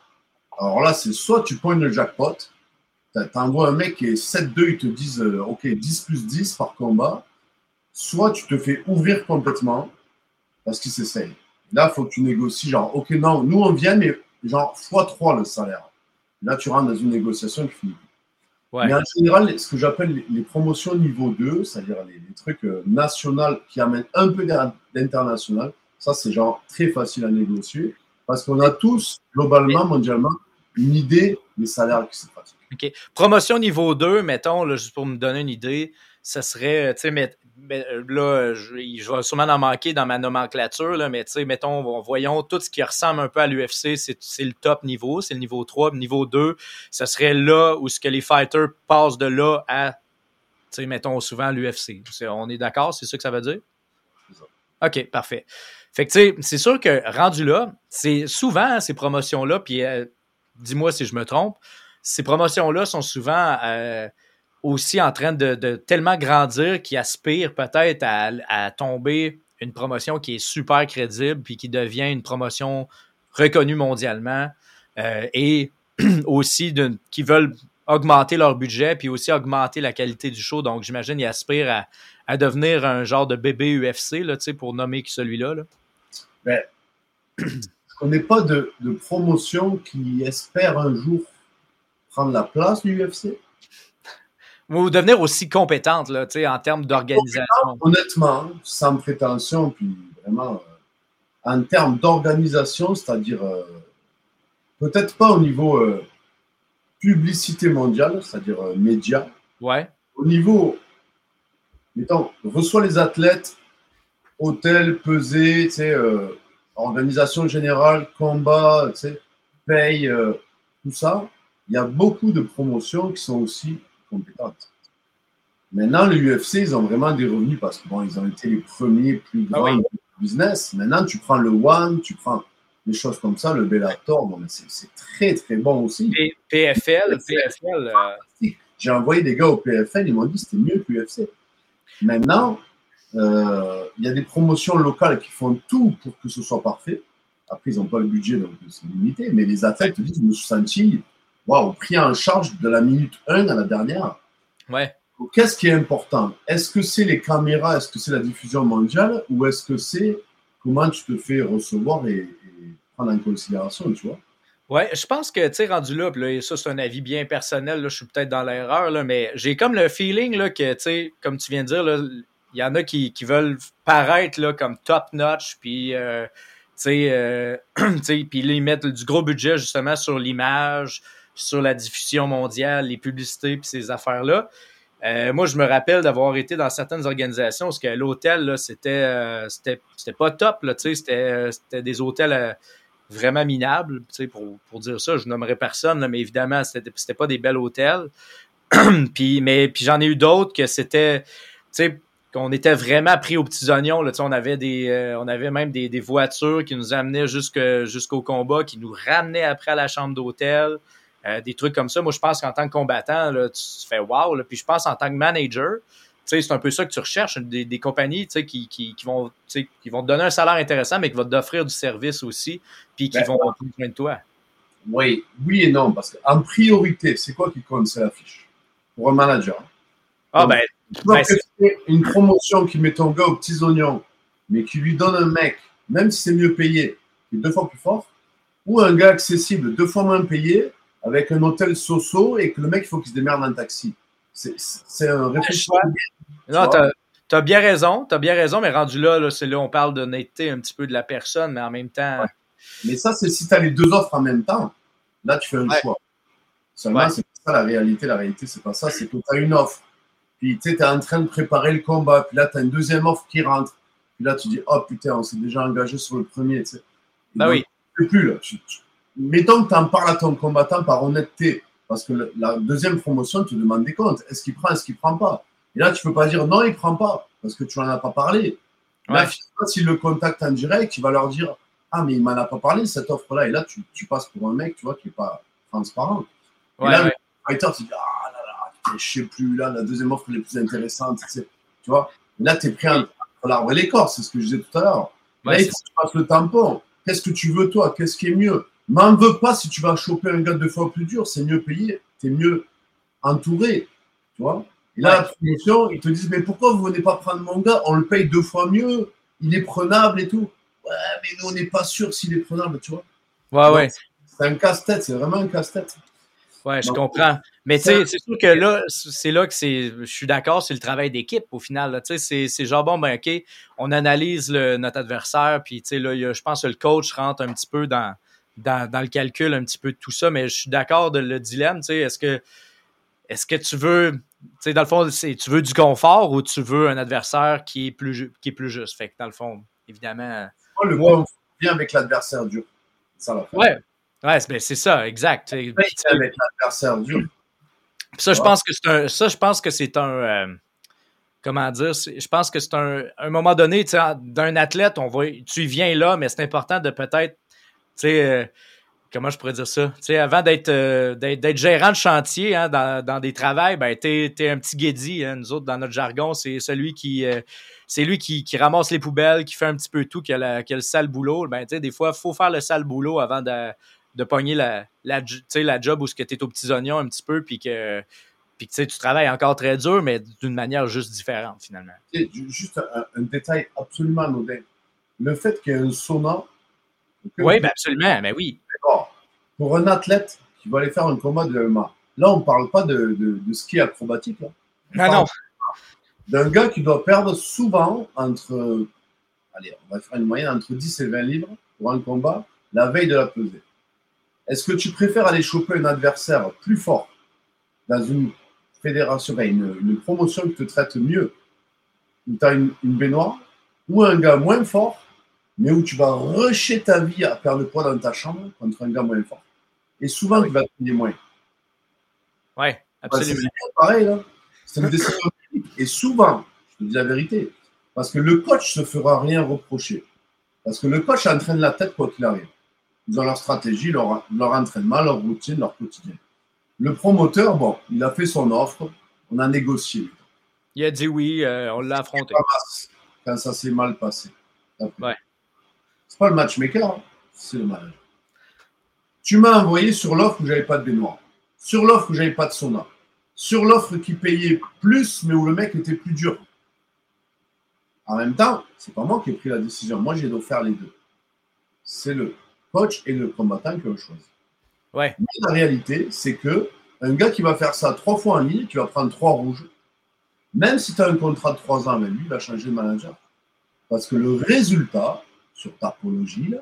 alors là, c'est soit tu pognes le jackpot, t'envoies un mec qui est 7-2, ils te disent euh, OK, 10 plus 10 par combat, soit tu te fais ouvrir complètement parce qu'ils s'essayent. Là, il faut que tu négocies genre OK, non, nous on vient, mais genre x3 le salaire. Là, tu rentres dans une négociation qui finit. Ouais. Mais en général, ce que j'appelle les- promotions niveau 2, c'est-à-dire les, les trucs euh, nationaux qui amènent un peu d'in- d'international, ça c'est genre très facile à négocier parce qu'on a tous, globalement, mondialement, une idée des salaires qui se pratiquent. Promotion niveau 2, mettons, là, juste pour me donner une idée, ça serait, tu sais, mais, mais, euh, là, je, je vais sûrement en manquer dans ma nomenclature, là, mais tu sais, mettons, voyons, tout ce qui ressemble un peu à l'UFC, c'est c'est le top niveau, c'est le niveau 3. Niveau 2, ça serait là où ce que les fighters passent de là à, tu sais, mettons, souvent l'UFC. On est d'accord, c'est ça que ça veut dire? C'est ça. OK, parfait. Fait que, tu sais, c'est sûr que rendu là, c'est souvent ces promotions-là, puis euh, dis-moi si je me trompe, ces promotions-là sont souvent euh, aussi en train de, tellement grandir qu'ils aspirent peut-être à, tomber une promotion qui est super crédible puis qui devient une promotion reconnue mondialement euh, et aussi qui veulent augmenter leur budget puis aussi augmenter la qualité du show. Donc, j'imagine qu'ils aspirent à, devenir un genre de bébé UFC, là, pour nommer celui-là. là. Je connais pas de, de promotion qui espère un jour prendre la place du UFC. Ou devenir aussi compétente là, en termes d'organisation. Honnêtement, sans prétention, puis vraiment, euh, en termes d'organisation, c'est-à-dire euh, peut-être pas au niveau euh, publicité mondiale, c'est-à-dire médias, Ouais. au niveau, mettons, reçoit les athlètes, hôtel, pesée, organisation générale, combat, paye, tout ça. Il y a beaucoup de promotions qui sont aussi compétentes. Maintenant, le UFC, ils ont vraiment des revenus parce que bon, ils ont été les premiers plus Ah grands oui. du business. Maintenant, tu prends le One, tu prends des choses comme ça, le Bellator, bon, mais c'est très très bon aussi. P- PFL, PFL. euh, J'ai envoyé des gars au PFL, ils m'ont dit que c'était mieux que l'UFC. Maintenant, euh, il y a des promotions locales qui font tout pour que ce soit parfait. Après, ils n'ont pas le budget, donc c'est limité. Mais les athlètes te disent, je me suis senti, waouh, pris en charge de la minute 1 à la dernière. ouais. Qu'est-ce qui est important? Est-ce que c'est les caméras? Est-ce que c'est la diffusion mondiale? Ou est-ce que c'est comment tu te fais recevoir et, et prendre en considération, tu vois? Ouais, je pense que, tu sais, rendu là, là, ça, c'est un avis bien personnel, là, je suis peut-être dans l'erreur, là, mais j'ai comme le feeling, là, que, tu sais, comme tu viens de dire, il y en a qui, qui veulent paraître, là, comme top-notch, puis, euh, tu sais, euh, tu sais, puis ils mettent du gros budget, justement, sur l'image, sur la diffusion mondiale, les publicités, puis ces affaires-là. Euh, moi, je me rappelle d'avoir été dans certaines organisations parce que l'hôtel, c'était, euh, c'était, pas top, là, c'était, euh, c'était des hôtels euh, vraiment minables, pour, pour dire ça. Je nommerai personne, là, mais évidemment, c'était, c'était pas des bels hôtels. puis, mais, puis j'en ai eu d'autres que c'était, qu'on était vraiment pris aux petits oignons. Là, on avait des, euh, on avait même des, des voitures qui nous amenaient jusqu'au combat, qui nous ramenaient après à la chambre d'hôtel. Euh, des trucs comme ça. Moi, je pense qu'en tant que combattant, là, tu te fais wow. Là. Puis je pense en tant que manager, tu c'est un peu ça que tu recherches, des, des compagnies tu qui, qui, qui, vont, tu sais, qui vont te donner un salaire intéressant, mais qui vont t'offrir du service aussi, puis qui Ben, vont prendre soin de toi. Oui, oui et non, parce qu'en priorité, c'est quoi qui compte C'est l'affiche. Pour un manager. Ah ben, Tu Ben, c'est- une promotion qui met ton gars aux petits oignons, mais qui lui donne un mec, même si c'est mieux payé, qui est deux fois plus fort, ou un gars accessible, deux fois moins payé, avec un hôtel so-so et que le mec, il faut qu'il se démerde en taxi. C'est un réfléchissement. non, Tu t'as as bien raison, t'as bien raison, mais rendu là, là c'est là on parle d'honnêteté un petit peu de la personne, mais en même temps, Ouais. Mais ça, c'est si tu as les deux offres en même temps, là, tu fais un Ouais. choix. Seulement, Ouais. c'est pas ça la réalité. La réalité, c'est pas ça. C'est que tu as une offre. Puis tu es en train de préparer le combat. Puis là, tu as une deuxième offre qui rentre. Puis là, tu dis, oh putain, on s'est déjà engagé sur le premier. tu sais. Ben donc, oui. Tu plus, là. Tu- tu- mettons que tu en parles à ton combattant par honnêteté, parce que la deuxième promotion te demande des comptes. Est-ce qu'il prend, est-ce qu'il prend pas? Et là, tu ne peux pas dire non, il ne prend pas, parce que tu n'en as pas parlé. Là, finalement, s'il le contacte en direct, tu vas leur dire Ah, mais il m'en a pas parlé, cette offre-là. Et là, tu, tu, passes pour un mec, tu vois, qui n'est pas transparent. et là, le fighter, tu dis Ah là là, je sais plus, là, la deuxième offre est plus intéressante. Tu vois? Là, tu es pris entre l'arbre et l'écorce, c'est ce que je disais tout à l'heure. là, il passe le tampon. Qu'est-ce que tu veux, toi? Qu'est-ce qui est mieux? M'en veux pas si tu vas choper un gars deux fois plus dur, c'est mieux payé, tu es mieux entouré. Tu vois Et là, la promotion, ils te disent Mais pourquoi vous venez pas prendre mon gars? On le paye deux fois mieux, il est prenable et tout. Ouais, mais nous, on n'est pas sûr s'il est prenable, tu vois. Ouais, ouais. C'est un casse-tête, c'est vraiment un casse-tête. Ouais, je comprends. Mais tu sais, c'est sûr que là, c'est là que c'est. Je suis d'accord, c'est le travail d'équipe au final. Tu sais, c'est genre bon, ben OK, on analyse le, notre adversaire, puis tu sais, là, je pense que le coach rentre un petit peu dans, dans, dans, le calcul un petit peu de tout ça, mais je suis d'accord de le dilemme, tu sais, est-ce que est-ce que tu veux, tu sais, dans le fond, tu veux du confort ou tu veux un adversaire qui est plus, qui est plus juste? Fait que dans le fond, évidemment. le confort vient avec l'adversaire dur. Ça va Ouais, Ouais, ben, c'est ça, exact. avec l'adversaire dur. Ça, je pense que c'est un. Ça, je pense que c'est un. Euh, comment dire? Je pense que c'est un, un moment donné, d'un athlète, on va, tu viens là, mais c'est important de peut-être, sais, euh, comment je pourrais dire ça? Tu sais, avant d'être, euh, d'être, gérant de chantier hein, dans, dans, des travails, ben, t'es, es un petit guédi. Hein. Nous autres, dans notre jargon, c'est celui qui, c'est lui qui, ramasse les poubelles, qui fait un petit peu tout, qui a, qui a le sale boulot. Ben, tu des fois, il faut faire le sale boulot avant de de pogner la, la, la job où tu es aux petits oignons un petit peu, puis que, puis tu travailles encore très dur, mais d'une manière juste différente, finalement. Juste un, détail absolument anodin. Le fait qu'il y ait un sauna. Oui, ben absolument, mais oui. Pour un athlète qui va aller faire un combat de MMA, là, on ne parle pas de, de, ski acrobatique. Non, non. D'un gars qui doit perdre souvent entre, allez, on va faire une moyenne, entre 10 et 20 livres pour un combat, la veille de la pesée. Est-ce que tu préfères aller choper un adversaire plus fort dans une fédération, une, promotion qui te traite mieux, où tu as une, baignoire, ou un gars moins fort, mais où tu vas rusher ta vie à perdre le poids dans ta chambre contre un gars moins fort Et souvent, il va te payer moins. Oui, absolument. c'est pareil, là. C'est une décision Et souvent, je te dis la vérité, parce que le coach ne se fera rien reprocher. Parce que le coach entraîne la tête quoi qu'il arrive. Ils ont leur stratégie, leur, leur entraînement, leur routine, leur quotidien. Le promoteur, bon, il a fait son offre, on a négocié. Il a dit oui, euh, on l'a affronté. Quand ça s'est mal passé. Ouais. C'est pas le matchmaker, hein, c'est le manager. Tu m'as envoyé sur l'offre où j'avais pas de baignoire, sur l'offre où j'avais pas de sauna, sur l'offre qui payait plus, mais où le mec était plus dur. En même temps, c'est pas moi qui ai pris la décision. Moi, j'ai faire les deux. C'est le coach et le combattant qui ont choisi. Ouais. Mais la réalité, c'est que un gars qui va faire ça trois fois en ligne, qui va prendre trois rouges, même si tu as un contrat de trois ans avec lui, il va changer de manager. Parce que le résultat, sur ta apologie,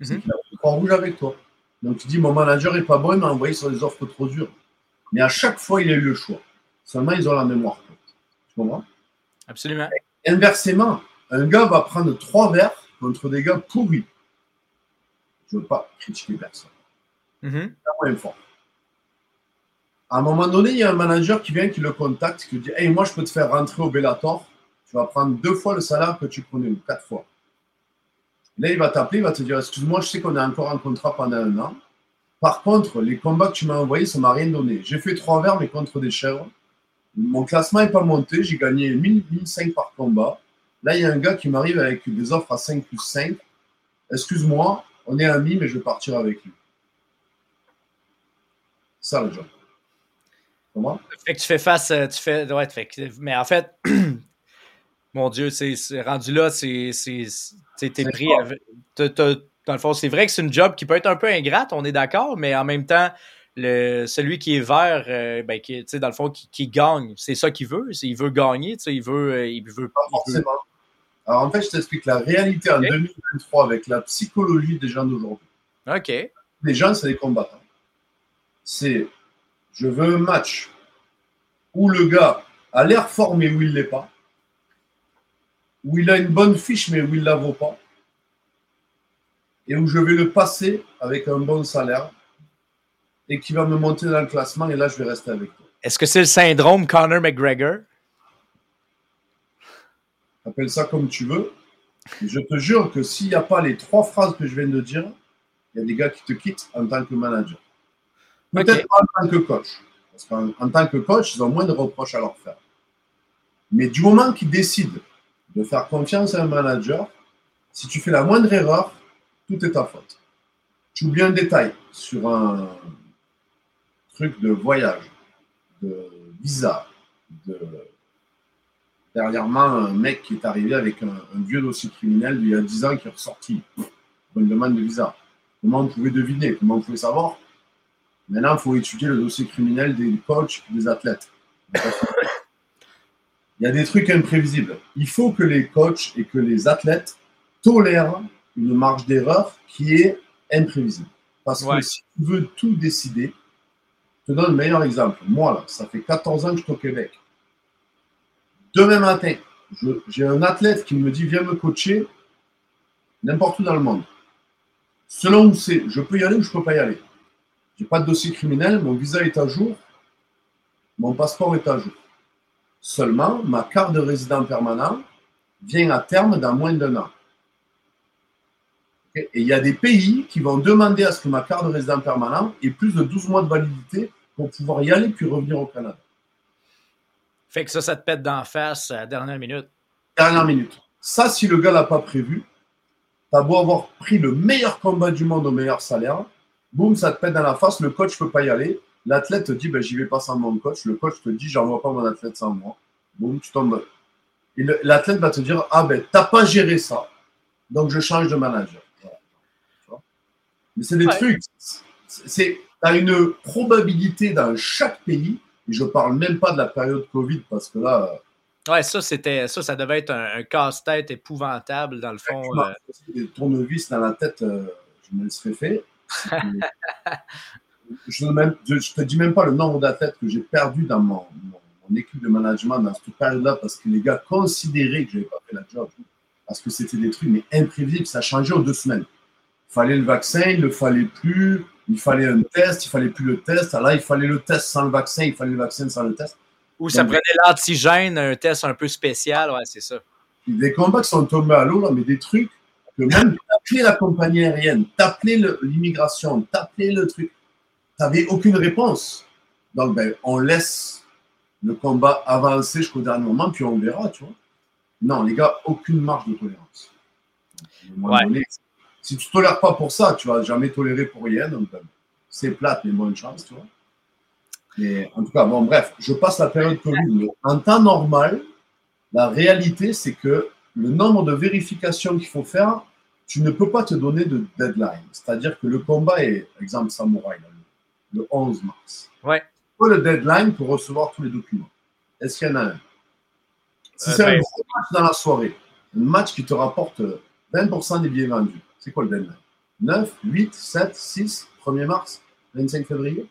c'est mhm. qu'il a pris trois rouges avec toi. Donc tu dis, mon manager n'est pas bon, il m'a envoyé sur des offres trop dures. Mais à chaque fois, il a eu le choix. Seulement, ils ont la mémoire. Tu comprends? Absolument. inversement, un gars va prendre trois verres contre des gars pourris. Je ne veux pas critiquer personne. Mm fort. À un moment donné, il y a un manager qui vient, qui le contacte, qui lui dit Hey, moi, je peux te faire rentrer au Bellator. Tu vas prendre deux fois le salaire que tu prenais, ou quatre fois. Là, il va t'appeler, il va te dire Excuse-moi, je sais qu'on est encore en contrat pendant un an. Par contre, les combats que tu m'as envoyés, ça ne m'a rien donné. J'ai fait trois verres, mais contre des chèvres. Mon classement n'est pas monté. J'ai gagné 1000, 1005 par combat. Là, il y a un gars qui m'arrive avec des offres à 5 plus 5. Excuse-moi, on est amis, mais je vais partir avec lui. Ça, le job. Comment? Fait que tu fais face, euh, tu fais, ouais, fait mais en fait, mon Dieu, c'est rendu là, c'est, t'es pris dans le fond, c'est vrai que c'est une job qui peut être un peu ingrate, on est d'accord, mais en même temps, le, celui qui est vert, euh, ben, qui, dans le fond, qui, gagne, c'est ça qu'il veut, il veut gagner, il veut, euh, il veut, Pas forcément. Alors en fait, je t'explique la réalité en 2023 avec la psychologie des gens d'aujourd'hui. OK. Les gens, c'est des combattants. C'est je veux un match où le gars a l'air fort mais où il ne l'est pas, où il a une bonne fiche mais où il ne la vaut pas, et où je vais le passer avec un bon salaire et qui va me monter dans le classement et là, je vais rester avec toi. Est-ce que c'est le syndrome Conor McGregor? Appelle ça comme tu veux. Je te jure que s'il n'y a pas les trois phrases que je viens de dire, il y a des gars qui te quittent en tant que manager. Peut-être pas en tant que coach. Parce qu'en tant que coach, ils ont moins de reproches à leur faire. Mais du moment qu'ils décident de faire confiance à un manager, si tu fais la moindre erreur, tout est ta faute. Tu oublies un détail sur un truc de voyage, de visa, de dernièrement un mec qui est arrivé avec un, vieux dossier criminel d'il y a 10 ans qui est ressorti pour une demande de visa. Comment on pouvait deviner? Comment on pouvait savoir? Maintenant, il faut étudier le dossier criminel des coachs des athlètes. Il y a des trucs imprévisibles. Il faut que les coachs et que les athlètes tolèrent une marge d'erreur qui est imprévisible. Parce que si tu veux tout décider, je te donne le meilleur exemple. Moi, là, ça fait 14 ans que je suis au Québec. Demain matin, j'ai un athlète qui me dit Viens me coacher n'importe où dans le monde. Selon où c'est, je peux y aller ou je ne peux pas y aller. Je n'ai pas de dossier criminel, mon visa est à jour, mon passeport est à jour. Seulement, ma carte de résident permanent vient à terme dans moins d'un an. Et il y a des pays qui vont demander à ce que ma carte de résident permanent ait plus de 12 mois de validité pour pouvoir y aller puis revenir au Canada. Fait que ça, ça te pète d'en face à la dernière minute. Dernière minute. Ça, si le gars l'a pas prévu, t'as beau avoir pris le meilleur combat du monde au meilleur salaire, boum, ça te pète dans la face, le coach ne peut pas y aller. L'athlète te dit, ben, j'y vais pas sans mon coach. Le coach te dit, j'envoie pas mon athlète sans moi. Boum, tu tombes. Et l'athlète va te dire, ah ben, t'as pas géré ça. Donc, je change de manager. Mais c'est des trucs. C'est, tu as une probabilité dans chaque pays, et je parle même pas de la période Covid parce que là. Ouais, ça, c'était, ça, ça devait être un, casse-tête épouvantable dans le fond. Euh... Tournevis dans la tête, euh, je me le serais fait. je ne te dis même pas le nombre d'athlètes que j'ai perdu dans mon, mon, équipe de management dans cette période-là parce que les gars considéraient que je n'avais pas fait la job. Parce que c'était des trucs mais imprévisibles, ça changeait en deux semaines. Il fallait le vaccin, il ne fallait plus, il fallait un test, il fallait plus le test. Alors là, il fallait le test sans le vaccin, il fallait le vaccin sans le test. Ou ça prenait l'antigène, un test un peu spécial, ouais, c'est ça. Des combats qui sont tombés à l'eau, mais des trucs que même t'appelais la compagnie aérienne, t'appelais l'immigration, t'appelais le truc, t'avais aucune réponse. Donc, ben, on laisse le combat avancer jusqu'au dernier moment, puis on verra, tu vois. Non, les gars, aucune marge de tolérance. Ouais. si tu ne tolères pas pour ça, tu vas jamais tolérer pour rien. Donc, ben, c'est plate, mais bonne chance, tu vois. Mais en tout cas, bon, bref, je passe la période Covid. en temps normal, la réalité, c'est que le nombre de vérifications qu'il faut faire, tu ne peux pas te donner de deadline. C'est-à-dire que le combat est, exemple, Samouraï, le 11 mars. Ouais. Quoi le deadline pour recevoir tous les documents? Est-ce qu'il y en a un? Si euh, c'est un ben, gros match dans la soirée, un match qui te rapporte 20% des billets vendus, c'est quoi le deadline? 9, 8, 7, 6, 1er mars, 25 février?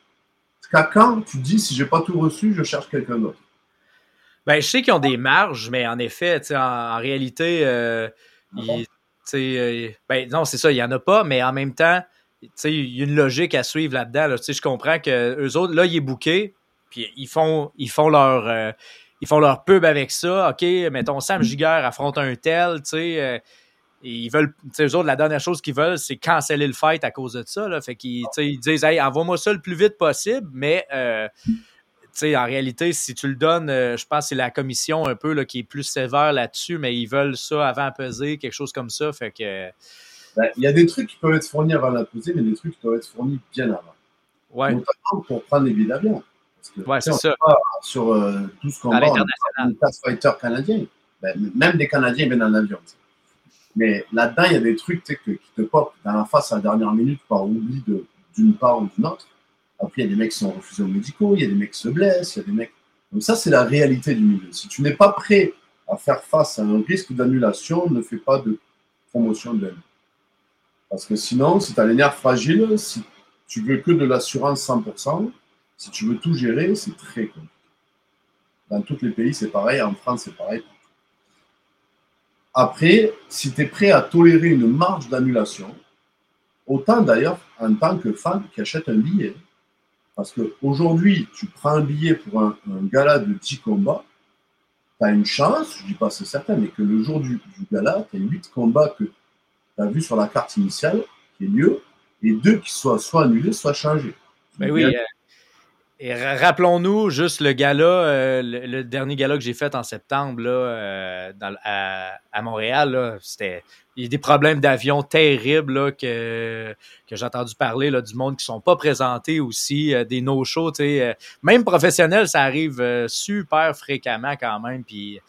Jusqu'à quand tu dis si j'ai pas tout reçu, je cherche quelqu'un d'autre? Ben, je sais qu'ils ont des marges, mais en effet, en, en réalité, euh, ah euh, ben, non, c'est ça, il n'y en a pas, mais en même temps, il y a une logique à suivre là-dedans. Là. Je comprends que eux autres, là, ils est puis ils font, ils font leur. Euh, ils font leur pub avec ça. OK, mettons, Sam Giguère affronte un tel, tu sais. ils veulent, eux autres, la dernière chose qu'ils veulent, c'est canceller le fight à cause de ça. Là. Fait qu'ils ils disent, hey, envoie-moi ça le plus vite possible, mais en réalité, si tu le donnes, euh, je pense que c'est la commission un peu là, qui est plus sévère là-dessus, mais ils veulent ça avant peser, quelque chose comme ça. Fait que. Il y a des trucs qui peuvent être fournis avant la mais des trucs qui doivent être fournis bien avant. Ouais. Notamment pour prendre les billets d'avion. Ouais, c'est ça. Sur euh, tout ce qu'on voit, passe fighter canadien. Ben, même des Canadiens viennent en avion. Mais là-dedans, il y a des trucs qui te pop dans la face à la dernière minute par oubli d'une part ou d'une autre. Après, il y a des mecs qui sont refusés aux médicaux, il y a des mecs qui se blessent, il y a des mecs. Donc, ça, c'est la réalité du milieu. Si tu n'es pas prêt à faire face à un risque d'annulation, ne fais pas de promotion de Parce que sinon, si tu as les nerfs fragiles, si tu veux que de l'assurance 100%, si tu veux tout gérer, c'est très compliqué. Dans tous les pays, c'est pareil. En France, c'est pareil. Après, si tu es prêt à tolérer une marge d'annulation, Autant d'ailleurs en tant que fan qui achète un billet. Parce qu'aujourd'hui, tu prends un billet pour un, gala de 10 combats, tu as une chance, je ne dis pas c'est certain, mais que le jour du, du gala, tu as 8 combats que tu as vus sur la carte initiale qui est lieu, et deux qui soient soit annulés, soit changés. Ben oui. euh, et rappelons-nous juste le gala, euh, le, le, dernier gala que j'ai fait en septembre là, euh, dans, à, à, Montréal. C'était il y a des problèmes d'avion terribles là, que, que j'ai entendu parler là, du monde qui sont pas présentés aussi, euh, des no-shows. même professionnels, ça arrive super fréquemment quand même. Puis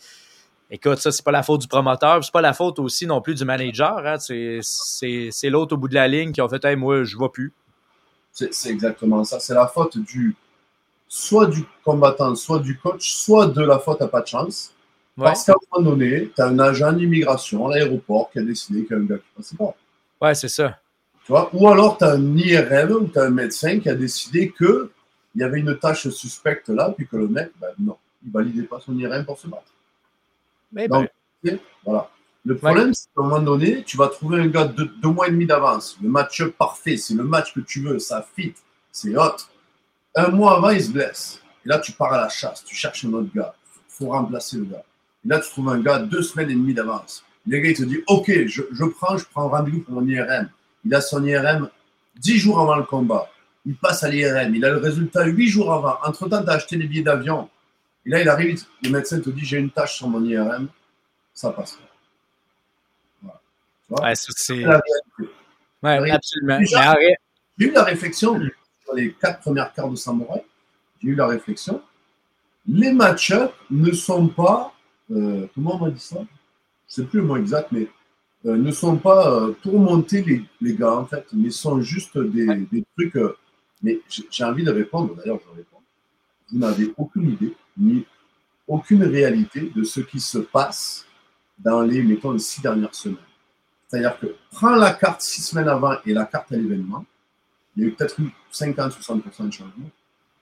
écoute, ça, c'est pas la faute du promoteur, c'est pas la faute aussi non plus du manager. Hein, c'est l'autre au bout de la ligne qui ont fait hey, moi, je vois plus. C'est exactement ça. C'est la faute du soit du combattant, soit du coach, soit de la faute à pas de chance. Ouais. Parce qu'à un moment donné, tu as un agent d'immigration à l'aéroport qui a décidé qu'il y a un gars qui passait pas. Ouais, c'est ça. Tu vois? Ou alors tu as un IRM ou tu as un médecin qui a décidé qu'il y avait une tâche suspecte là, puis que le mec, ben non, il validait pas son IRM pour se battre. Mais ben. Donc, voilà. Le problème, c'est qu'à un moment donné, tu vas trouver un gars de deux mois et demi d'avance. Le match parfait, c'est le match que tu veux, ça fit, c'est hot un mois avant, il se blesse. Et là, tu pars à la chasse, tu cherches un autre gars. Il faut remplacer le gars. Et là, tu trouves un gars deux semaines et demie d'avance. Le gars, il te dit Ok, je, je prends, je prends rendez-vous pour mon IRM. Il a son IRM dix jours avant le combat. Il passe à l'IRM. Il a le résultat huit jours avant. Entre-temps, tu as acheté des billets d'avion. Et là, il arrive, le médecin te dit J'ai une tâche sur mon IRM. Ça passe pas. Voilà. Ouais, c'est. Ouais, absolument. J'ai eu la réflexion sur les quatre premières cartes de Samouraï, j'ai eu la réflexion. Les match-ups ne sont pas, euh, comment on m'a dit ça? Je ne sais plus le mot exact, mais euh, ne sont pas euh, pour monter les, les, gars, en fait, mais sont juste des, des trucs. euh, mais j'ai envie de répondre, d'ailleurs, je réponds. Vous n'avez aucune idée, ni aucune réalité de ce qui se passe dans les, mettons, les six dernières semaines. C'est-à-dire que prends la carte six semaines avant et la carte à l'événement, il y a eu peut-être eu 50-60% de changement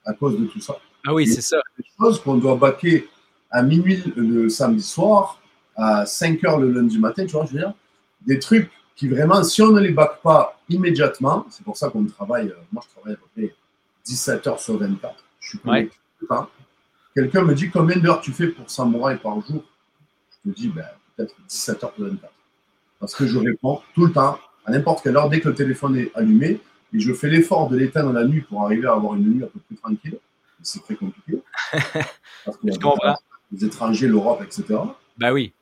à cause de tout ça. Ah oui, c'est ça. Des choses qu'on doit baquer à minuit le samedi soir, à 5 heures le lundi matin, tu vois, je veux dire? Des trucs qui vraiment, si on ne les baque pas immédiatement, c'est pour ça qu'on travaille, moi je travaille à peu près 17 heures sur 24. Je suis ouais. Quelqu'un me dit combien d'heures tu fais pour Samouraï par jour? Je me dis, ben, peut-être 17 heures sur 24. Parce que je réponds tout le temps, à n'importe quelle heure, dès que le téléphone est allumé, et je fais l'effort de l'éteindre la nuit pour arriver à avoir une nuit un peu plus tranquille. C'est très compliqué. Parce qu'il y a les étrangers, l'Europe, etc. Ben oui.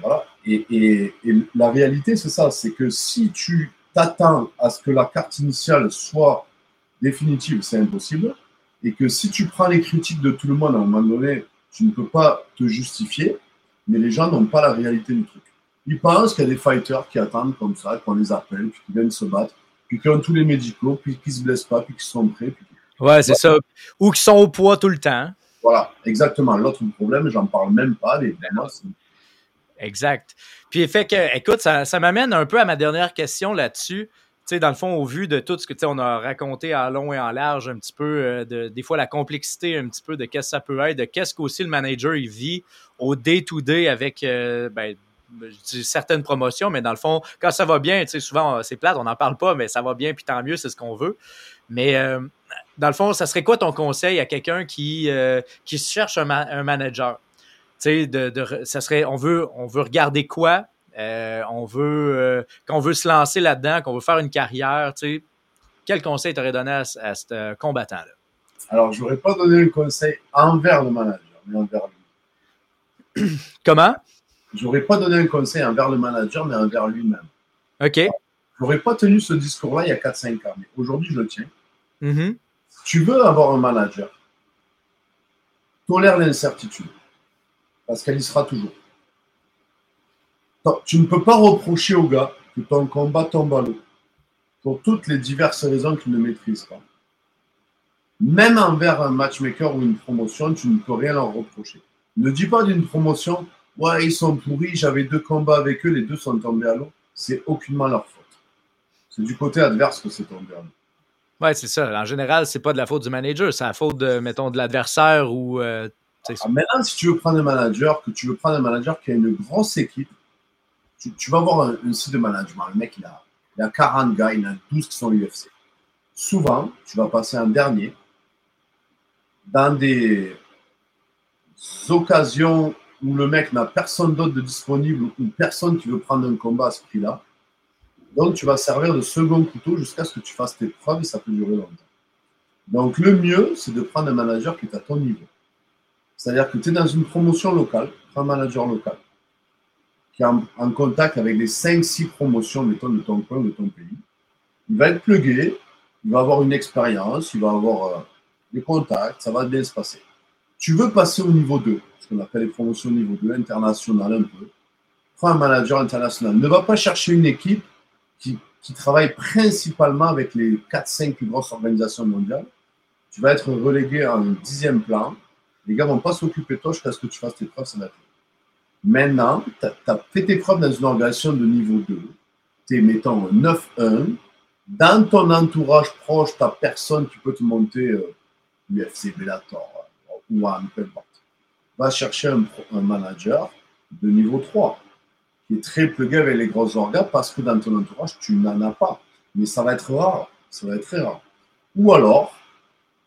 Voilà. Et, et, et la réalité, c'est ça c'est que si tu t'attends à ce que la carte initiale soit définitive, c'est impossible. Et que si tu prends les critiques de tout le monde à un moment donné, tu ne peux pas te justifier, mais les gens n'ont pas la réalité du truc. Ils pensent qu'il y a des fighters qui attendent comme ça, qu'on les appelle, puis qui viennent se battre puis qui ont tous les médicaux, puis qui ne se blessent pas, puis qui sont prêts. Puis... Ouais, c'est voilà. ça. Ou qui sont au poids tout le temps. Voilà, exactement. L'autre problème, j'en parle même pas, évidemment. Exact. Puis, fait que, écoute, ça, ça m'amène un peu à ma dernière question là-dessus. Dans le fond, au vu de tout ce que on a raconté en long et en large, un petit peu, euh, de, des fois, la complexité, un petit peu de qu'est-ce que ça peut être, de qu'est-ce qu'aussi le manager il vit au day-to-day -day avec euh, ben, certaines promotions, mais dans le fond, quand ça va bien, souvent, c'est plate, on n'en parle pas, mais ça va bien, puis tant mieux, c'est ce qu'on veut. Mais euh, dans le fond, ça serait quoi ton conseil à quelqu'un qui, cherche un, ma un manager? Tu sais, ça serait, on veut, on veut regarder quoi? Euh, on veut, euh, qu'on veut se lancer là-dedans, qu'on veut faire une carrière, tu sais, quel conseil t'aurais donné à, à ce combattant-là? Alors, je n'aurais pas donné un conseil envers le manager, mais envers lui. Comment? j'aurais pas donné un conseil envers le manager, mais envers lui-même. OK. J'aurais pas tenu ce discours-là il y a 4-5 ans, mais aujourd'hui, je le tiens. Mm -hmm. Si tu veux avoir un manager, tolère l'incertitude, parce qu'elle y sera toujours. Tu ne peux pas reprocher au gars que ton combat tombe à l'eau, pour toutes les diverses raisons qu'il ne maîtrise pas. Même envers un matchmaker ou une promotion, tu ne peux rien leur reprocher. Ne dis pas d'une promotion, ouais, ils sont pourris, j'avais deux combats avec eux, les deux sont tombés à l'eau. C'est aucunement leur faute. C'est du côté adverse que c'est tombé à l'eau. Ouais, c'est ça. En général, c'est pas de la faute du manager, c'est la faute de, mettons, de l'adversaire ou. Euh, ah, maintenant, si tu veux prendre un manager, que tu veux prendre un manager qui a une grosse équipe, tu, vas avoir un, site de management. Le mec, il a, a 40 gars, il en a 12 qui sont UFC. Souvent, tu vas passer un dernier dans des occasions où le mec n'a personne d'autre disponible ou personne qui veut prendre un combat à ce prix-là. Donc, tu vas servir de second couteau jusqu'à ce que tu fasses tes preuves et ça peut durer longtemps. Donc, le mieux, c'est de prendre un manager qui est à ton niveau. C'est-à-dire que tu es dans une promotion locale, prends un manager local en, contact avec les 5-6 promotions, mettons, de ton coin, de ton pays. Il va être plugué, il va avoir une expérience, il va avoir euh, des contacts, ça va bien se passer. Tu veux passer au niveau 2, ce qu'on appelle les promotions niveau 2, international un peu. Prends un manager international. Ne va pas chercher une équipe qui, qui travaille principalement avec les 4-5 plus grosses organisations mondiales. Tu vas être relégué en dixième plan. Les gars ne vont pas s'occuper de toi jusqu'à ce que tu fasses tes preuves, ça va Maintenant, tu as, fait tes preuves dans une organisation de niveau 2. Tu es, mettons, 9-1. Dans ton entourage proche, tu personne qui peut te monter euh, UFC, Bellator euh, ou un peu importe. Va chercher un, un, manager de niveau 3 qui est très plugué avec les grosses orgas parce que dans ton entourage, tu n'en as pas. Mais ça va être rare. Ça va être très rare. Ou alors,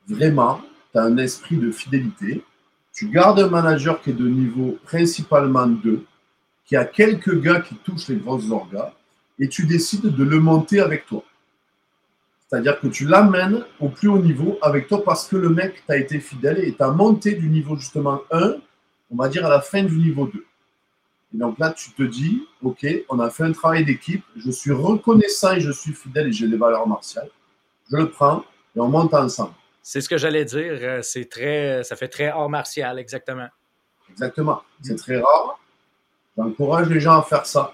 vraiment, tu as un esprit de fidélité tu gardes un manager qui est de niveau principalement 2, qui a quelques gars qui touchent les grosses orgas, et tu décides de le monter avec toi. C'est-à-dire que tu l'amènes au plus haut niveau avec toi parce que le mec t'a été fidèle et t'a monté du niveau justement 1, on va dire à la fin du niveau 2. Et donc là, tu te dis, OK, on a fait un travail d'équipe, je suis reconnaissant et je suis fidèle et j'ai des valeurs martiales. Je le prends et on monte ensemble. C'est ce que j'allais dire. Euh, c'est très, ça fait très hors martial, exactement. Exactement. C'est très rare. J'encourage les gens à faire ça?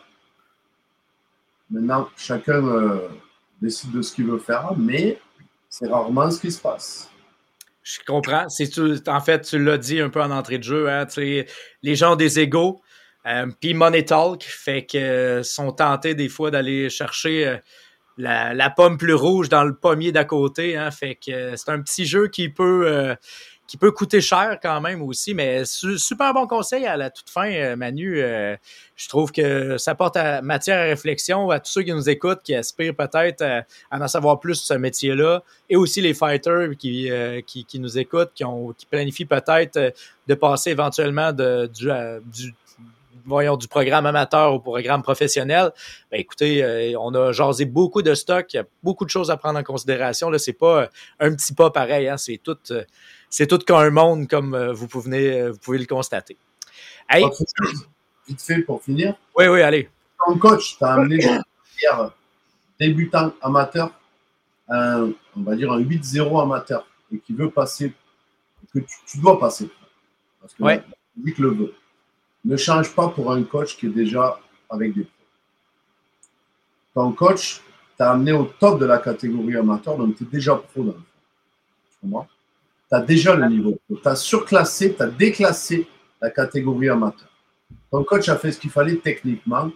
Maintenant, chacun euh, décide de ce qu'il veut faire, mais c'est rarement ce qui se passe. Je comprends. C'est en fait, tu l'as dit un peu en entrée de jeu. Hein, les gens ont des égaux. Euh, puis Money Talk fait que sont tentés des fois d'aller chercher la, pomme plus rouge dans le pommier d'à côté. Hein, fait que c'est un petit jeu qui peut euh, qui peut coûter cher quand même aussi, mais super bon conseil à la toute fin, euh, Manu. Euh, je trouve que ça porte matière à réflexion à tous ceux qui nous écoutent, qui aspirent peut-être à, en savoir plus sur ce métier-là, et aussi les fighters qui, qui, qui, nous écoutent, qui, ont, qui planifient peut-être de passer éventuellement de, du voyons, du programme amateur au programme professionnel, ben écoutez, euh, on a jasé beaucoup de stocks, il y a beaucoup de choses à prendre en considération. Là, c'est pas euh, un petit pas pareil, hein, c'est tout, euh, c'est tout qu'un monde, comme vous pouvez, vous pouvez le constater. Hey. Vite fait pour finir. Oui, oui, allez. Ton coach t'a amené hier débutant amateur, un, on va dire un 8-0 amateur, et qui veut passer, que tu, dois passer. Parce que ouais. lui le veut ne change pas pour un coach qui est déjà avec des pros. Ton coach t'a amené au top de la catégorie amateur, donc tu es déjà pro dans le fond. Tu as déjà le niveau Tu as surclassé, tu as déclassé la catégorie amateur. Ton coach a fait ce qu'il fallait techniquement,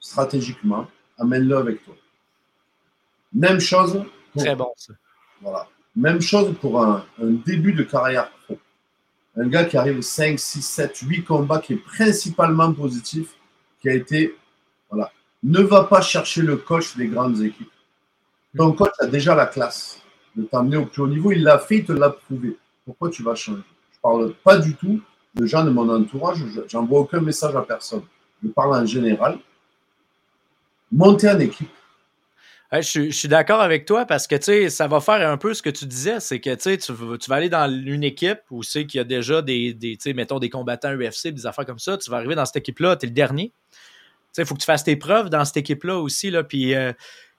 stratégiquement. Amène-le avec toi. Même chose. Pour, Très bon, ça. Voilà. Même chose pour un début de carrière pro un gars qui arrive 5, 6, 7, 8 combats, qui est principalement positif, qui a été. Voilà. Ne va pas chercher le coach des grandes équipes. Ton coach a déjà la classe de t'amener au plus haut niveau. Il l'a fait, il te l'a prouvé. Pourquoi tu vas changer? Je ne parle pas du tout de gens de mon entourage. J'envoie aucun message à personne. Je parle en général. Monter en équipe je, suis d'accord avec toi parce que ça va faire un peu ce que tu disais, c'est que tu, tu vas aller dans une équipe où c'est qu'il y a déjà des, des mettons, des combattants UFC, des affaires comme ça. Tu vas arriver dans cette équipe-là, tu es le dernier. Il faut que tu fasses tes preuves dans cette équipe-là aussi. Là, puis, euh,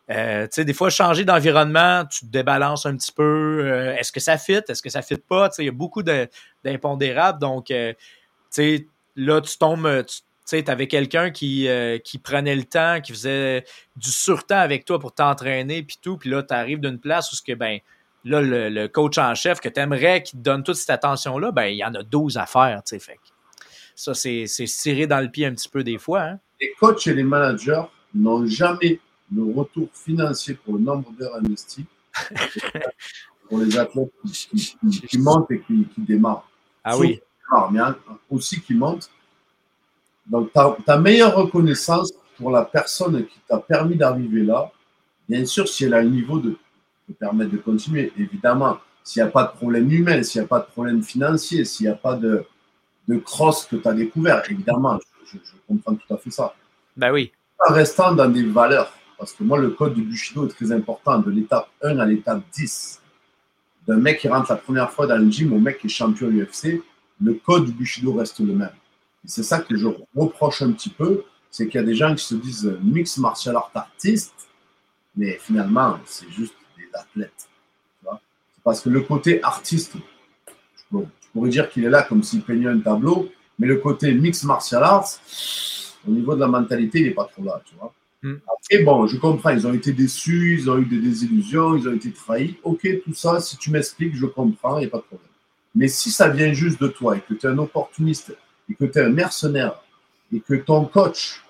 euh, des fois, changer d'environnement, tu te débalances un petit peu. Euh, est-ce que ça fit? Est-ce que ça fit pas? Il y a beaucoup d'impondérables. Donc, là, tu tombes, tu avais quelqu'un qui, euh, qui prenait le temps, qui faisait du surtemps avec toi pour t'entraîner, puis tout, puis là, tu arrives d'une place où ce que, ben, là, le, coach en chef que tu aimerais qui te donne toute cette attention-là, ben, il y en a 12 à faire, tu sais, fait ça, c'est tirer dans le pied un petit peu des fois. Hein. Les coachs et les managers n'ont jamais le retour financier pour le nombre d'heures investies pour les athlètes qui, montent et qui, démarrent. Ah oui. mais aussi qui montent donc, ta, meilleure reconnaissance pour la personne qui t'a permis d'arriver là, Bien sûr, si elle a le niveau de, de permettre de continuer, évidemment, s'il n'y a pas de problème humain, s'il n'y a pas de problème financier, s'il n'y a pas de, de cross que tu as découvert, évidemment, je, je, comprends tout à fait ça. Ben oui. En restant dans des valeurs, parce que moi, le code du Bushido est très important, de l'étape 1 à l'étape 10. D'un mec qui rentre la première fois dans le gym au mec qui est champion UFC, le code du Bushido reste le même. Et c'est ça que je reproche un petit peu, c'est qu'il y a des gens qui se disent mix martial art artiste, mais finalement, c'est juste des athlètes. Parce que le côté artiste, je pourrais dire qu'il est là comme s'il peignait un tableau, mais le côté mix martial arts, au niveau de la mentalité, il n'est pas trop là, tu vois. Mm. Après, bon, je comprends, ils ont été déçus, ils ont eu des désillusions, ils ont été trahis. Ok, tout ça, si tu m'expliques, je comprends, il n'y a pas de problème. Mais si ça vient juste de toi et que tu es un opportuniste et que tu es un mercenaire et que ton coach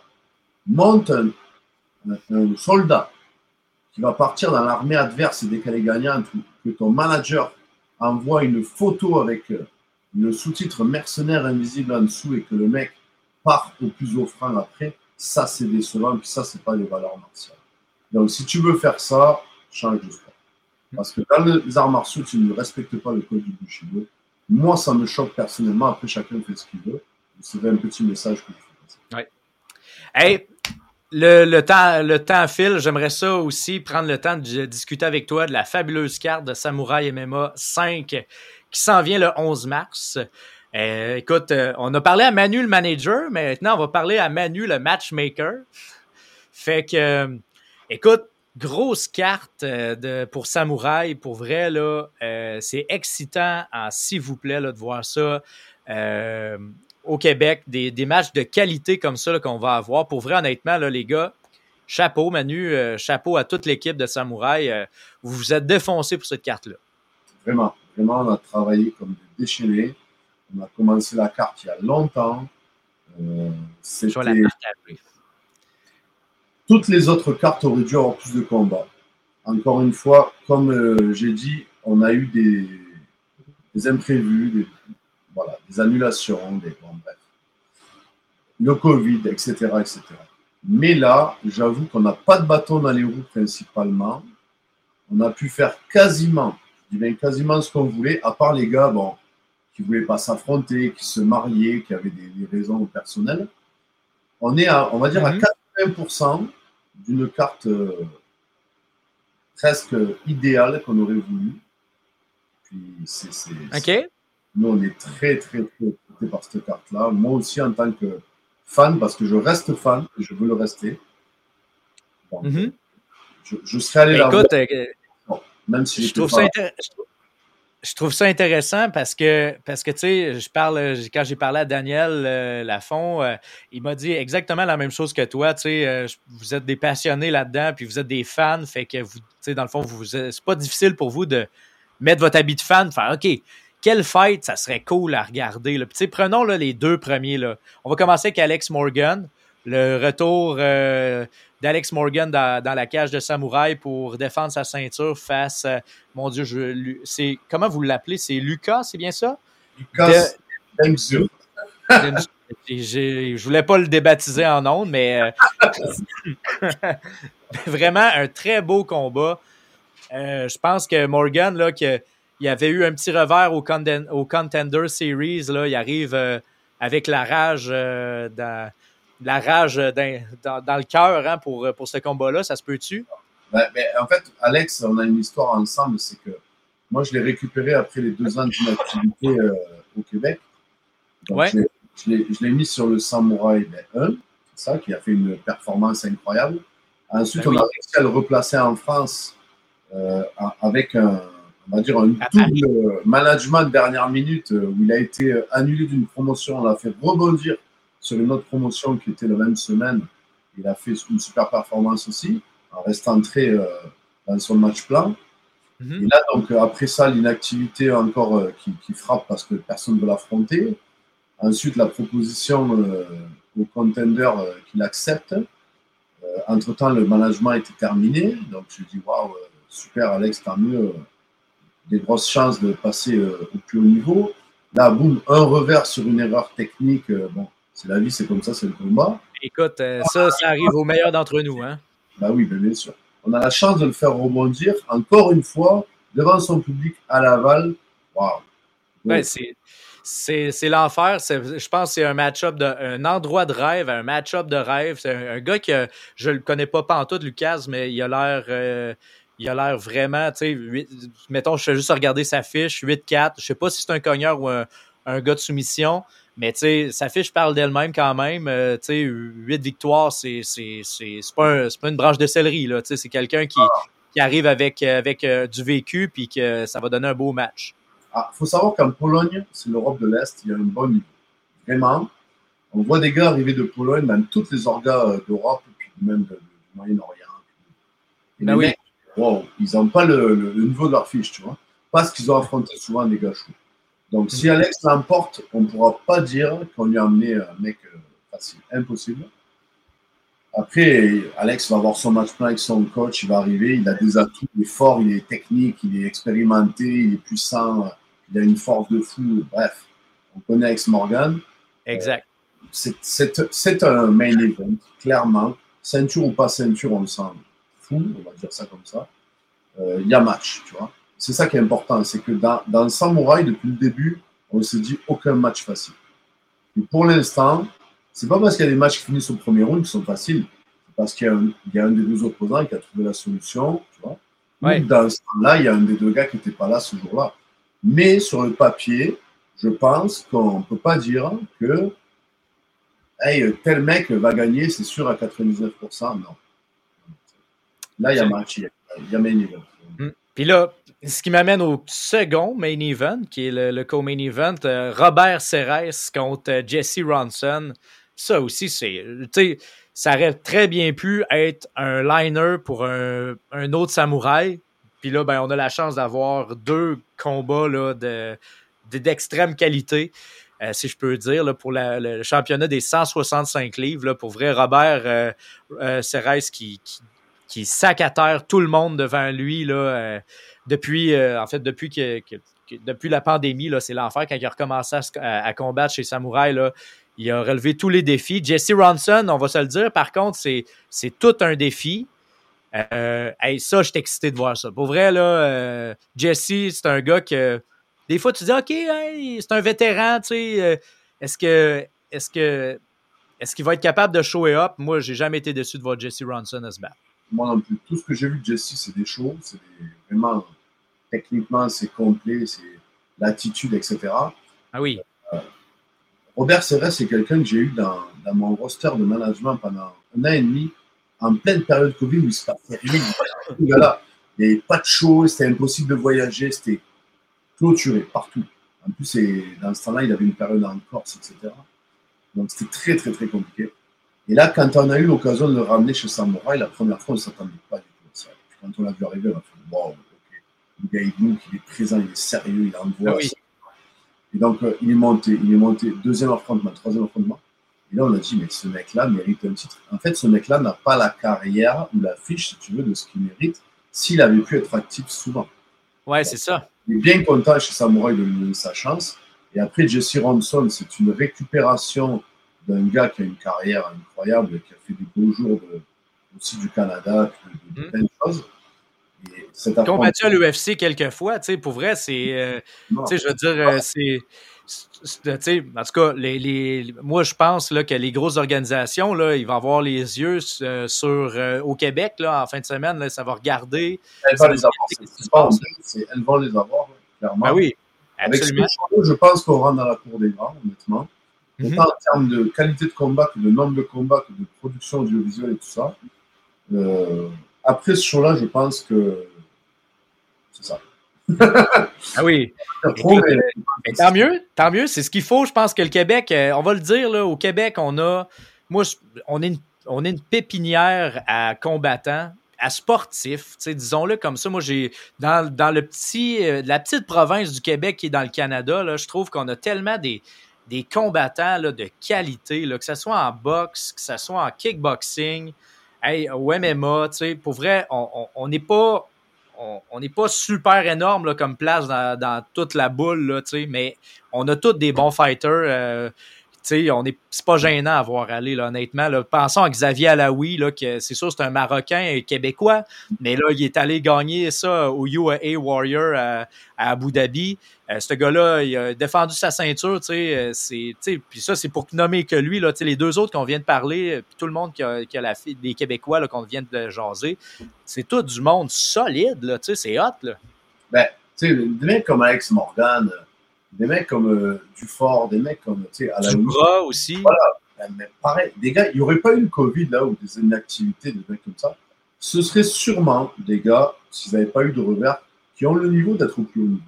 monte un, soldat qui va partir dans l'armée adverse dès qu'elle est gagnante, ou que ton manager envoie une photo avec euh, le sous-titre mercenaire invisible en dessous et que le mec part au plus offrant après, ça c'est décevant, puis ça c'est pas les valeurs martiales. Donc si tu veux faire ça, change de sport. Parce que dans les arts martiaux, tu ne respectes pas le code du Bushido. Moi, ça me choque personnellement. Après, chacun fait ce qu'il veut. C'est un petit message que je fais. Oui. Hey, le, le, temps, le temps file. J'aimerais ça aussi prendre le temps de discuter avec toi de la fabuleuse carte de Samouraï MMA 5 qui s'en vient le 11 mars. Euh, écoute, euh, on a parlé à Manu le manager, mais maintenant on va parler à Manu le matchmaker. Fait que, euh, écoute, grosse carte de, pour Samouraï, pour vrai, là, c'est excitant, s'il vous plaît, là, de voir ça au Québec, des, des, matchs de qualité comme ça qu'on va avoir. Pour vrai, honnêtement, là, les gars, chapeau, Manu, chapeau à toute l'équipe de Samouraï. vous vous êtes défoncé pour cette carte-là. Vraiment, vraiment, on a travaillé comme des déchaînés. On a commencé la carte il y a longtemps. Euh, Toutes les autres cartes auraient dû avoir plus de combats. Encore une fois, comme euh, j'ai dit, on a eu des, des imprévus, des, voilà, des annulations, des, bref. le Covid, etc., etc. Mais là, j'avoue qu'on n'a pas de bâton dans les roues principalement. On a pu faire quasiment, je dis bien quasiment ce qu'on voulait, à part les gars, bon, qui ne voulaient pas s'affronter, qui se mariaient, qui avaient des, raisons personnelles. On est, à, on va dire, à 80% mhm. D'une carte euh, presque idéale qu'on aurait voulu. Puis c'est. Nous, on est très, très, très par cette carte-là. Moi aussi, en tant que fan, parce que je reste fan et je veux le rester. Mhm. je, serais allé là. Écoute, euh, même si je trouve ça intéressant je trouve ça intéressant parce que, parce que tu sais, je parle, quand j'ai parlé à Daniel euh, Lafont, euh, il m'a dit exactement la même chose que toi. Tu sais, euh, vous êtes des passionnés là-dedans, puis vous êtes des fans, fait que vous, tu sais, dans le fond, vous, c'est pas difficile pour vous de mettre votre habit de fan, de faire OK, quelle fête ça serait cool à regarder. Puis, tu sais, prenons là, les deux premiers. Là. On va commencer avec Alex Morgan, le retour d'Alex Morgan dans, la cage de Samouraï pour défendre sa ceinture face, mon Dieu, je, c'est comment vous l'appelez? C'est Lucas, c'est bien ça? Lucas de, je voulais pas le débaptiser en ondes, mais euh, vraiment un très beau combat. Euh, je pense que Morgan, là, que, il avait eu un petit revers au, au Contender Series. Là, il arrive euh, avec la rage dans la rage dans, dans, le cœur hein, pour, pour ce combat-là. Ça se peut-tu? Ben, ben, en fait, Alex, on a une histoire ensemble. C'est que moi, je l'ai récupéré après les deux ans d'inactivité euh, au Québec. Donc, ouais. Je l'ai mis sur le Samouraï 1, c'est ça, qui a fait une performance incroyable. Ensuite, ben on a réussi à le replacer en France euh, avec un, on va dire un double management de dernière minute euh, où il a été annulé d'une promotion. On l'a fait rebondir sur une autre promotion qui était la même semaine. Il a fait une super performance aussi, en restant très euh, dans son match plan. Mhm. Et là, donc, après ça, l'inactivité encore euh, qui, frappe parce que personne ne veut l'affronter. Ensuite, la proposition euh, au contender qu'il accepte. Entre-temps, le management était terminé. Donc, je dis, waouh, super, Alex, tant mieux. des grosses chances de passer au plus haut niveau. Là, boum, un revers sur une erreur technique. bon, c'est la vie, c'est comme ça, c'est le combat. Écoute, euh, ça, ça arrive aux meilleurs d'entre nous. Hein? Bah oui, bien sûr. on a la chance de le faire rebondir encore une fois devant son public à Laval. Waouh! Ouais, c'est c'est l'enfer. Je pense que c'est un match-up, un endroit de rêve, un match-up de rêve. C'est un, gars que je le connais pas tout Lucas, mais il a l'air. Euh, il a l'air vraiment, tu sais, mettons, je fais juste regarder sa fiche, 8-4. Je sais pas si c'est un cogneur ou un, gars de soumission, mais tu sais, sa fiche parle d'elle-même quand même. Euh, tu sais, 8 victoires, c'est pas, pas une branche de céleri, là. Tu sais, c'est quelqu'un qui, qui, arrive avec, avec euh, du vécu puis que ça va donner un beau match. Il ah, faut savoir qu'en Pologne, c'est l'Europe de l'Est, il y a un bon niveau. Vraiment. On voit des gars arriver de Pologne, même toutes les orgas euh, d'Europe, puis même du Moyen-Orient. Ben oui. wow, ils n'ont pas le, niveau de leur fiche, tu vois. Parce qu'ils ont affronté souvent des gars chauds. Donc, si Alex l'emporte, on ne pourra pas dire qu'on lui a amené un mec euh, facile. Impossible. Après, Alex va avoir son match plan avec son coach, il va arriver, il a des atouts, il est fort, il est technique, il est expérimenté, il est puissant il a une force de fou. Bref, on connaît Alex Morgan. Exact. c'est un main event, clairement. Ceinture ou pas ceinture, on le sent fou, on va dire ça comme ça. Euh, il y a match, tu vois. C'est ça qui est important, c'est que dans, dans le Samouraï, depuis le début, on se dit aucun match facile. Et pour l'instant, c'est pas parce qu'il y a des matchs qui finissent au premier round qui sont faciles, c'est parce qu'il y, a un des deux opposants qui a trouvé la solution, tu vois. Dans ce temps-là, il y a un des deux gars qui n'était pas là ce jour-là. Mais sur le papier, je pense qu'on ne peut pas dire que hey, tel mec va gagner, c'est sûr, à 99%. Non. Là, il y a match, il y a main event. Hmm. Puis là, ce qui m'amène au second main event, qui est le, co-main event, euh, Robert Ceres contre euh, Jesse Ronson. Ça aussi, c'est. Ça aurait très bien pu être un liner pour un, autre samouraï, puis là, ben, on a la chance d'avoir deux combats là, de, d'extrême qualité. Euh, si je peux dire, là, pour le championnat des 165 livres. Pour vrai, Robert qui, qui, qui, sac à terre tout le monde devant lui là, euh, depuis, en fait, depuis que, depuis la pandémie, là, c'est l'enfer quand il a recommencé à, combattre chez Samouraï. Là, il a relevé tous les défis. Jesse Ronson, on va se le dire, par contre, c'est, c'est tout un défi. Euh, ça, je suis excité de voir ça. Pour vrai, là, euh, Jesse, c'est un gars que des fois tu dis OK, c'est un vétéran, tu sais. Euh, est-ce que est-ce que est-ce qu'il va être capable de show up? Moi, j'ai jamais été déçu de voir Jesse Ronson à se battre. Moi non plus. Tout ce que j'ai vu de Jesse, c'est des shows. C'est vraiment techniquement, c'est complet, c'est l'attitude, etc. Ah oui. Euh, Robert Serret, c'est quelqu'un que j'ai eu dans, dans, mon roster de management pendant un an et demi en pleine période Covid où il se passait rien. Il n'y avait pas de show, c'était impossible de voyager, c'était clôturé partout. En plus, dans ce temps-là, il avait une période en Corse, etc. Donc, c'était très, très, très compliqué. Et là, quand on a eu l'occasion de le ramener chez Samouraï, la première fois, on ne s'attendait pas du tout à ça. quand on l'a vu arriver, on a fait Wow, ok. Le gars, il il est présent, il est sérieux, il envoie. Ah Et donc, euh, il est monté, il est monté, deuxième affrontement, troisième affrontement. Et là, on a dit, mais ce mec-là mérite un titre. En fait, ce mec-là n'a pas la carrière ou la fiche, si tu veux, de ce qu'il mérite s'il avait pu être actif souvent. Ouais, c'est ça. Il est bien content chez Samouraï de lui donner sa chance. Et après, Jesse Ronson, c'est une récupération d'un gars qui a une carrière incroyable, qui a fait des beaux jours aussi du Canada, de, de, plein de choses. Combattu à l'UFC quelques fois, tu sais, pour vrai, c'est. Euh, tu sais, je veux dire, euh, c'est en tout cas, les, moi, je pense là, que les grosses organisations, là, ils vont avoir les yeux euh, sur, au Québec là, en fin de semaine. Là, ça va regarder. Elles vont les avoir. Elles vont les avoir, clairement. Ben oui, absolument. je pense qu'on rentre dans la cour des grands, honnêtement. Mm en termes de qualité de combat, que de nombre de combats, que de production audiovisuelle et tout ça. Euh, après ce show-là, je pense que c'est ça ah oui. tant mieux, tant mieux. C'est ce qu'il faut. Je pense que le Québec, euh, on va le dire, là, au Québec, on a, moi, on est une, on est une pépinière à combattants, à sportifs, disons-le comme ça. Moi, j'ai, dans, dans le petit, euh, la petite province du Québec qui est dans le Canada, là, je trouve qu'on a tellement des, des combattants de qualité, là, que ce soit en boxe, que ce soit en kickboxing, hey, au MMA, pour vrai, on n'est pas on n'est pas super énorme comme place dans, toute la boule, là, mais on a tous des bons fighters. Euh, on est, c'est pas gênant à voir aller, honnêtement. Pensons à Xavier Alaoui, que c'est sûr, c'est un Marocain et Québécois, mais là, il est allé gagner ça au UAA Warrior à, Abu Dhabi. Euh, ce gars-là, il a défendu sa ceinture, tu euh, puis ça, c'est pour nommer que lui, là, les deux autres qu'on vient de parler, euh, puis tout le monde qui a, la fille, des Québécois, là, qu'on vient de jaser, c'est tout du monde solide, tu sais, c'est hot, là. Ben, tu sais, comme Alex Morgan, des mecs comme euh, Dufort, des mecs comme, tu sais, à la aussi. Voilà. Ben, mais pareil, des gars, il n'y aurait pas eu le Covid là ou des inactivités, des mecs comme ça. Ce serait sûrement des gars, s'ils n'avaient pas eu de revers, qui ont le niveau d'être au plus haut niveau.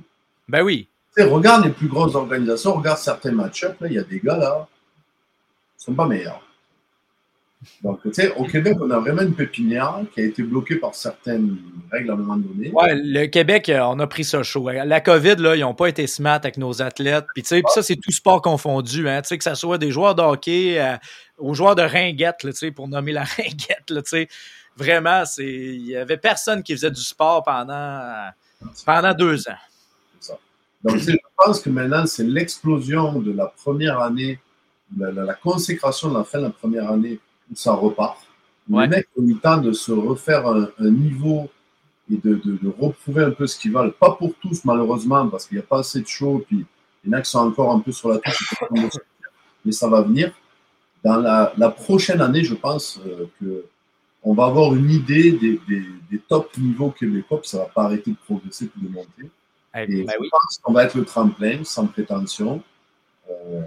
Ben oui. Tu sais, regarde les plus grosses organisations, regarde certains match-ups, là, il y a des gars là, ils sont pas meilleurs. Donc, tu sais, au Québec, on a vraiment une pépinière qui a été bloquée par certaines règles à un moment donné. Ouais, le Québec, euh, on a pris ça chaud. La COVID, là, ils n'ont pas été smart avec nos athlètes. Puis, tu sais, puis ça, c'est tout sport confondu. Hein, tu sais, que ce soit des joueurs de hockey euh, aux joueurs de ringuette, là, tu sais, pour nommer la ringuette, là, tu sais. Vraiment, c'est, il y avait personne qui faisait du sport pendant, euh, pendant deux ans. Ça. Donc, je pense que maintenant, c'est l'explosion de la première année, la, la- la consécration de la fin de la première année ça repart. Ouais. Les mecs ont eu le temps de se refaire un, un niveau et de, de, de reprouver un peu ce qu'ils valent. Pas pour tous, malheureusement, parce qu'il n'y a pas assez de show, puis il y en a qui sont encore un peu sur la touche, mais ça va venir. Dans la, la prochaine année, je pense euh, que on va avoir une idée des, des, des top niveaux québécois, puis ça va pas arrêter de progresser puis de monter. Eh, Et ben je oui. pense qu'on va être le tremplin, sans prétention, euh,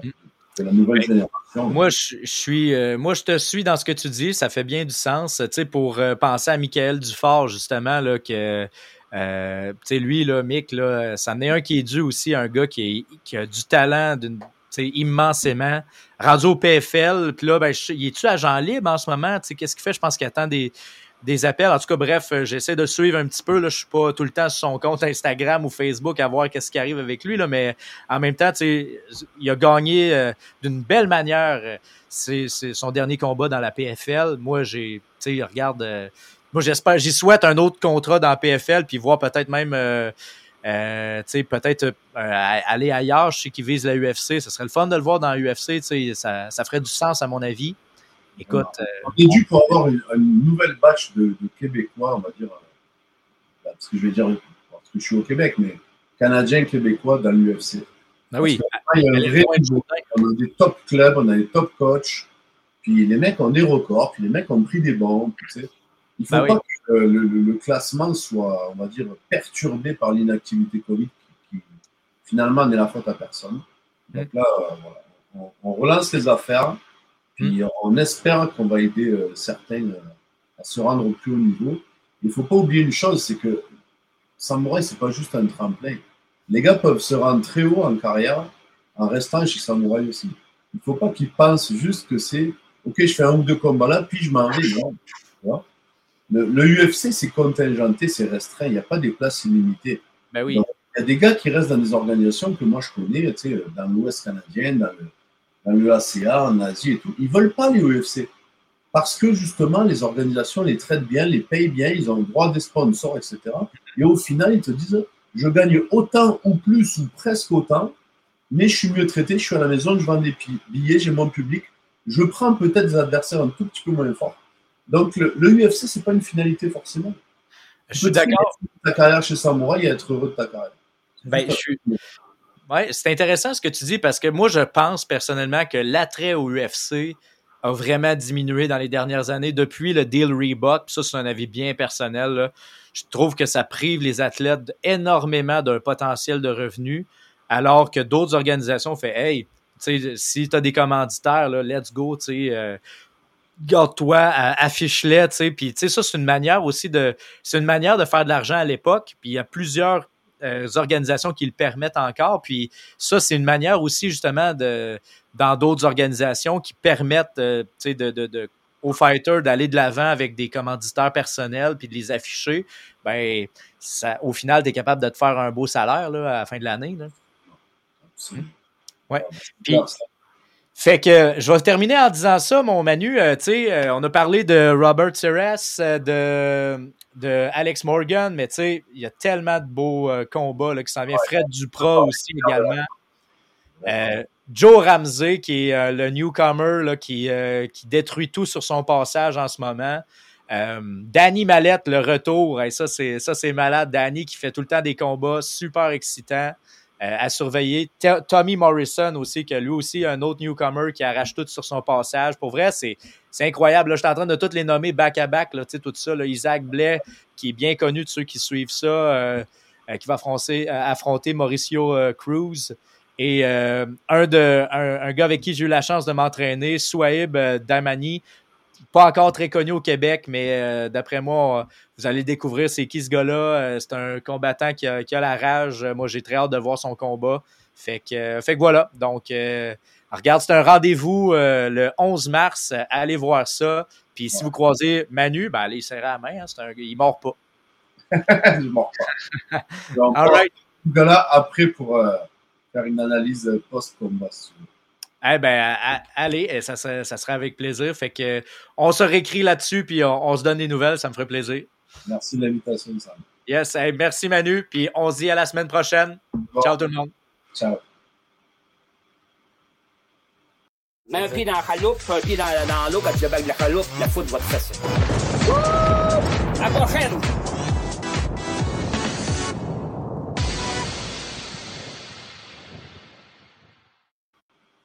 la nouvelle génération. Moi, je, je suis, euh, moi, je te suis dans ce que tu dis. Ça fait bien du sens. Tu sais, pour euh, penser à Michael Dufort, justement, là, que, euh, tu sais, lui, là, Mick, là, ça en est un qui est dû aussi à un gars qui, est- qui a du talent d'une, tu sais, immensément. Rendu au PFL, puis là, ben, je- il est-tu agent libre en ce moment? Tu sais, qu'est-ce qu'il fait? Je pense qu'il attend des, des appels. En tout cas, bref, euh, j'essaie de suivre un petit peu. Là. Je suis pas tout le temps sur son compte Instagram ou Facebook à voir qu'est-ce qui arrive avec lui, là, mais en même temps, il a gagné euh, d'une belle manière. euh, c'est son dernier combat dans la PFL. Moi, j'ai, regarde, euh, moi j'espère, j'y souhaite un autre contrat dans la PFL, puis voir peut-être même, peut-être aller ailleurs. Je sais qu'il vise la UFC. Ce serait le fun de le voir dans la UFC. Ça, ça ferait du sens à mon avis. Écoute, euh, On est dû pour avoir une, une nouvelle batch de, de Québécois, on va dire, euh, parce que je vais dire, parce que je suis au Québec, mais Canadiens, Québécois dans l'UFC. ben oui, Il y a un aller vrai loin de niveau. On a des top clubs, on a des top coachs, puis les mecs ont des records, puis les mecs ont pris des bombes. Tu sais. Il ne faut Ben pas que le, le- le classement soit, on va dire, perturbé par l'inactivité Covid, qui, qui, finalement n'est la faute à personne. Donc là, euh, voilà. on, on relance les affaires, puis on espère qu'on va aider euh, certains euh, à se rendre au plus haut niveau. Il ne faut pas oublier une chose, c'est que Samouraï, c'est pas juste un tremplin. Les gars peuvent se rendre très haut en carrière en restant chez Samouraï aussi. Il ne faut pas qu'ils pensent juste que c'est OK, je fais un ou deux combats là, puis je m'en vais. Non. Tu vois? Le, le UFC, c'est contingenté, c'est restreint. Il n'y a pas des places illimitées. ben oui. Il y a des gars qui restent dans des organisations que moi je connais, tu sais, dans l'Ouest canadien, dans le, dans le ACA, en Asie et tout. Ils ne veulent pas les UFC. Parce que justement, les organisations les traitent bien, les payent bien, ils ont le droit des sponsors, etc. Et au final, ils te disent je gagne autant ou plus ou presque autant, mais je suis mieux traité, je suis à la maison, je vends des billets, j'ai mon public, je prends peut-être des adversaires un tout petit peu moins forts. Donc le, le UFC, c'est pas une finalité forcément. Je suis d'accord. Ta carrière chez Samouraï et être heureux de ta carrière. Ben, je suis. Ouais, c'est intéressant ce que tu dis parce que moi, je pense personnellement que l'attrait au UFC a vraiment diminué dans les dernières années depuis le deal Reebok. Puis ça, c'est un avis bien personnel. Je trouve que ça prive les athlètes énormément d'un potentiel de revenus, alors que d'autres organisations font Hey, si tu as des commanditaires, là, let's go, tu euh, garde-toi, affiche-les, tu sais. Puis, ça, c'est une manière aussi de, c'est une manière de faire de l'argent à l'époque. Puis, il y a plusieurs euh, organisations qui le permettent encore. Puis, ça, c'est une manière aussi, justement, de, dans d'autres organisations qui permettent, euh, de, de, de, aux fighters d'aller de l'avant avec des commanditaires personnels puis de les afficher. Ben, au final, tu es capable de te faire un beau salaire, là, à la fin de l'année. Ouais. Puis, fait que je vais terminer en disant ça, mon Manu. Euh, tu sais, on a parlé de Robert Seres, euh, de, de Alex Morgan, mais tu sais, il y a tellement de beaux euh, combats là, qui s'en viennent. Fred Duprat aussi également. Euh, Joe Ramsey, qui est euh, le newcomer là, qui, qui détruit tout sur son passage en ce moment. Danny Mallette, le retour, et ça c'est ça c'est malade. Danny qui fait tout le temps des combats super excitants à surveiller. Tommy Morrison aussi, qui a lui aussi un autre newcomer qui arrache tout sur son passage. Pour vrai, c'est incroyable. Je suis en train de toutes les nommer back-à-back, -back, tout ça. Là, Isaac Blais, qui est bien connu de ceux qui suivent ça, qui va affronter, affronter Mauricio Cruz. Et euh, un, de, un, gars avec qui j'ai eu la chance de m'entraîner, Souaib euh, Damani, pas encore très connu au Québec, mais euh, d'après moi, vous allez découvrir c'est qui ce gars-là? c'est un combattant qui a, qui a, la rage. Moi, j'ai très hâte de voir son combat. Fait que, fait que voilà. Donc, regarde, c'est un rendez-vous le 11 mars. Allez voir ça. Puis si vous croisez Manu, ben, allez serrer la main. Hein, un, il ne mord pas. il ne mord pas. Donc, All right. gars-là, après, pour faire une analyse post-combat. Eh ben, allez, ça, ça, sera avec plaisir. Fait que on se réécrit là-dessus, puis on, se donne des nouvelles, ça me ferait plaisir. Merci de l'invitation, Sam. Yes, merci Manu, puis on se dit à la semaine prochaine. Ciao tout le monde. Ciao. Mets un pied dans la chaloupe, un pied dans, dans l'eau, quand tu débagues la chaloupe, la foudre va te fesser. À la prochaine!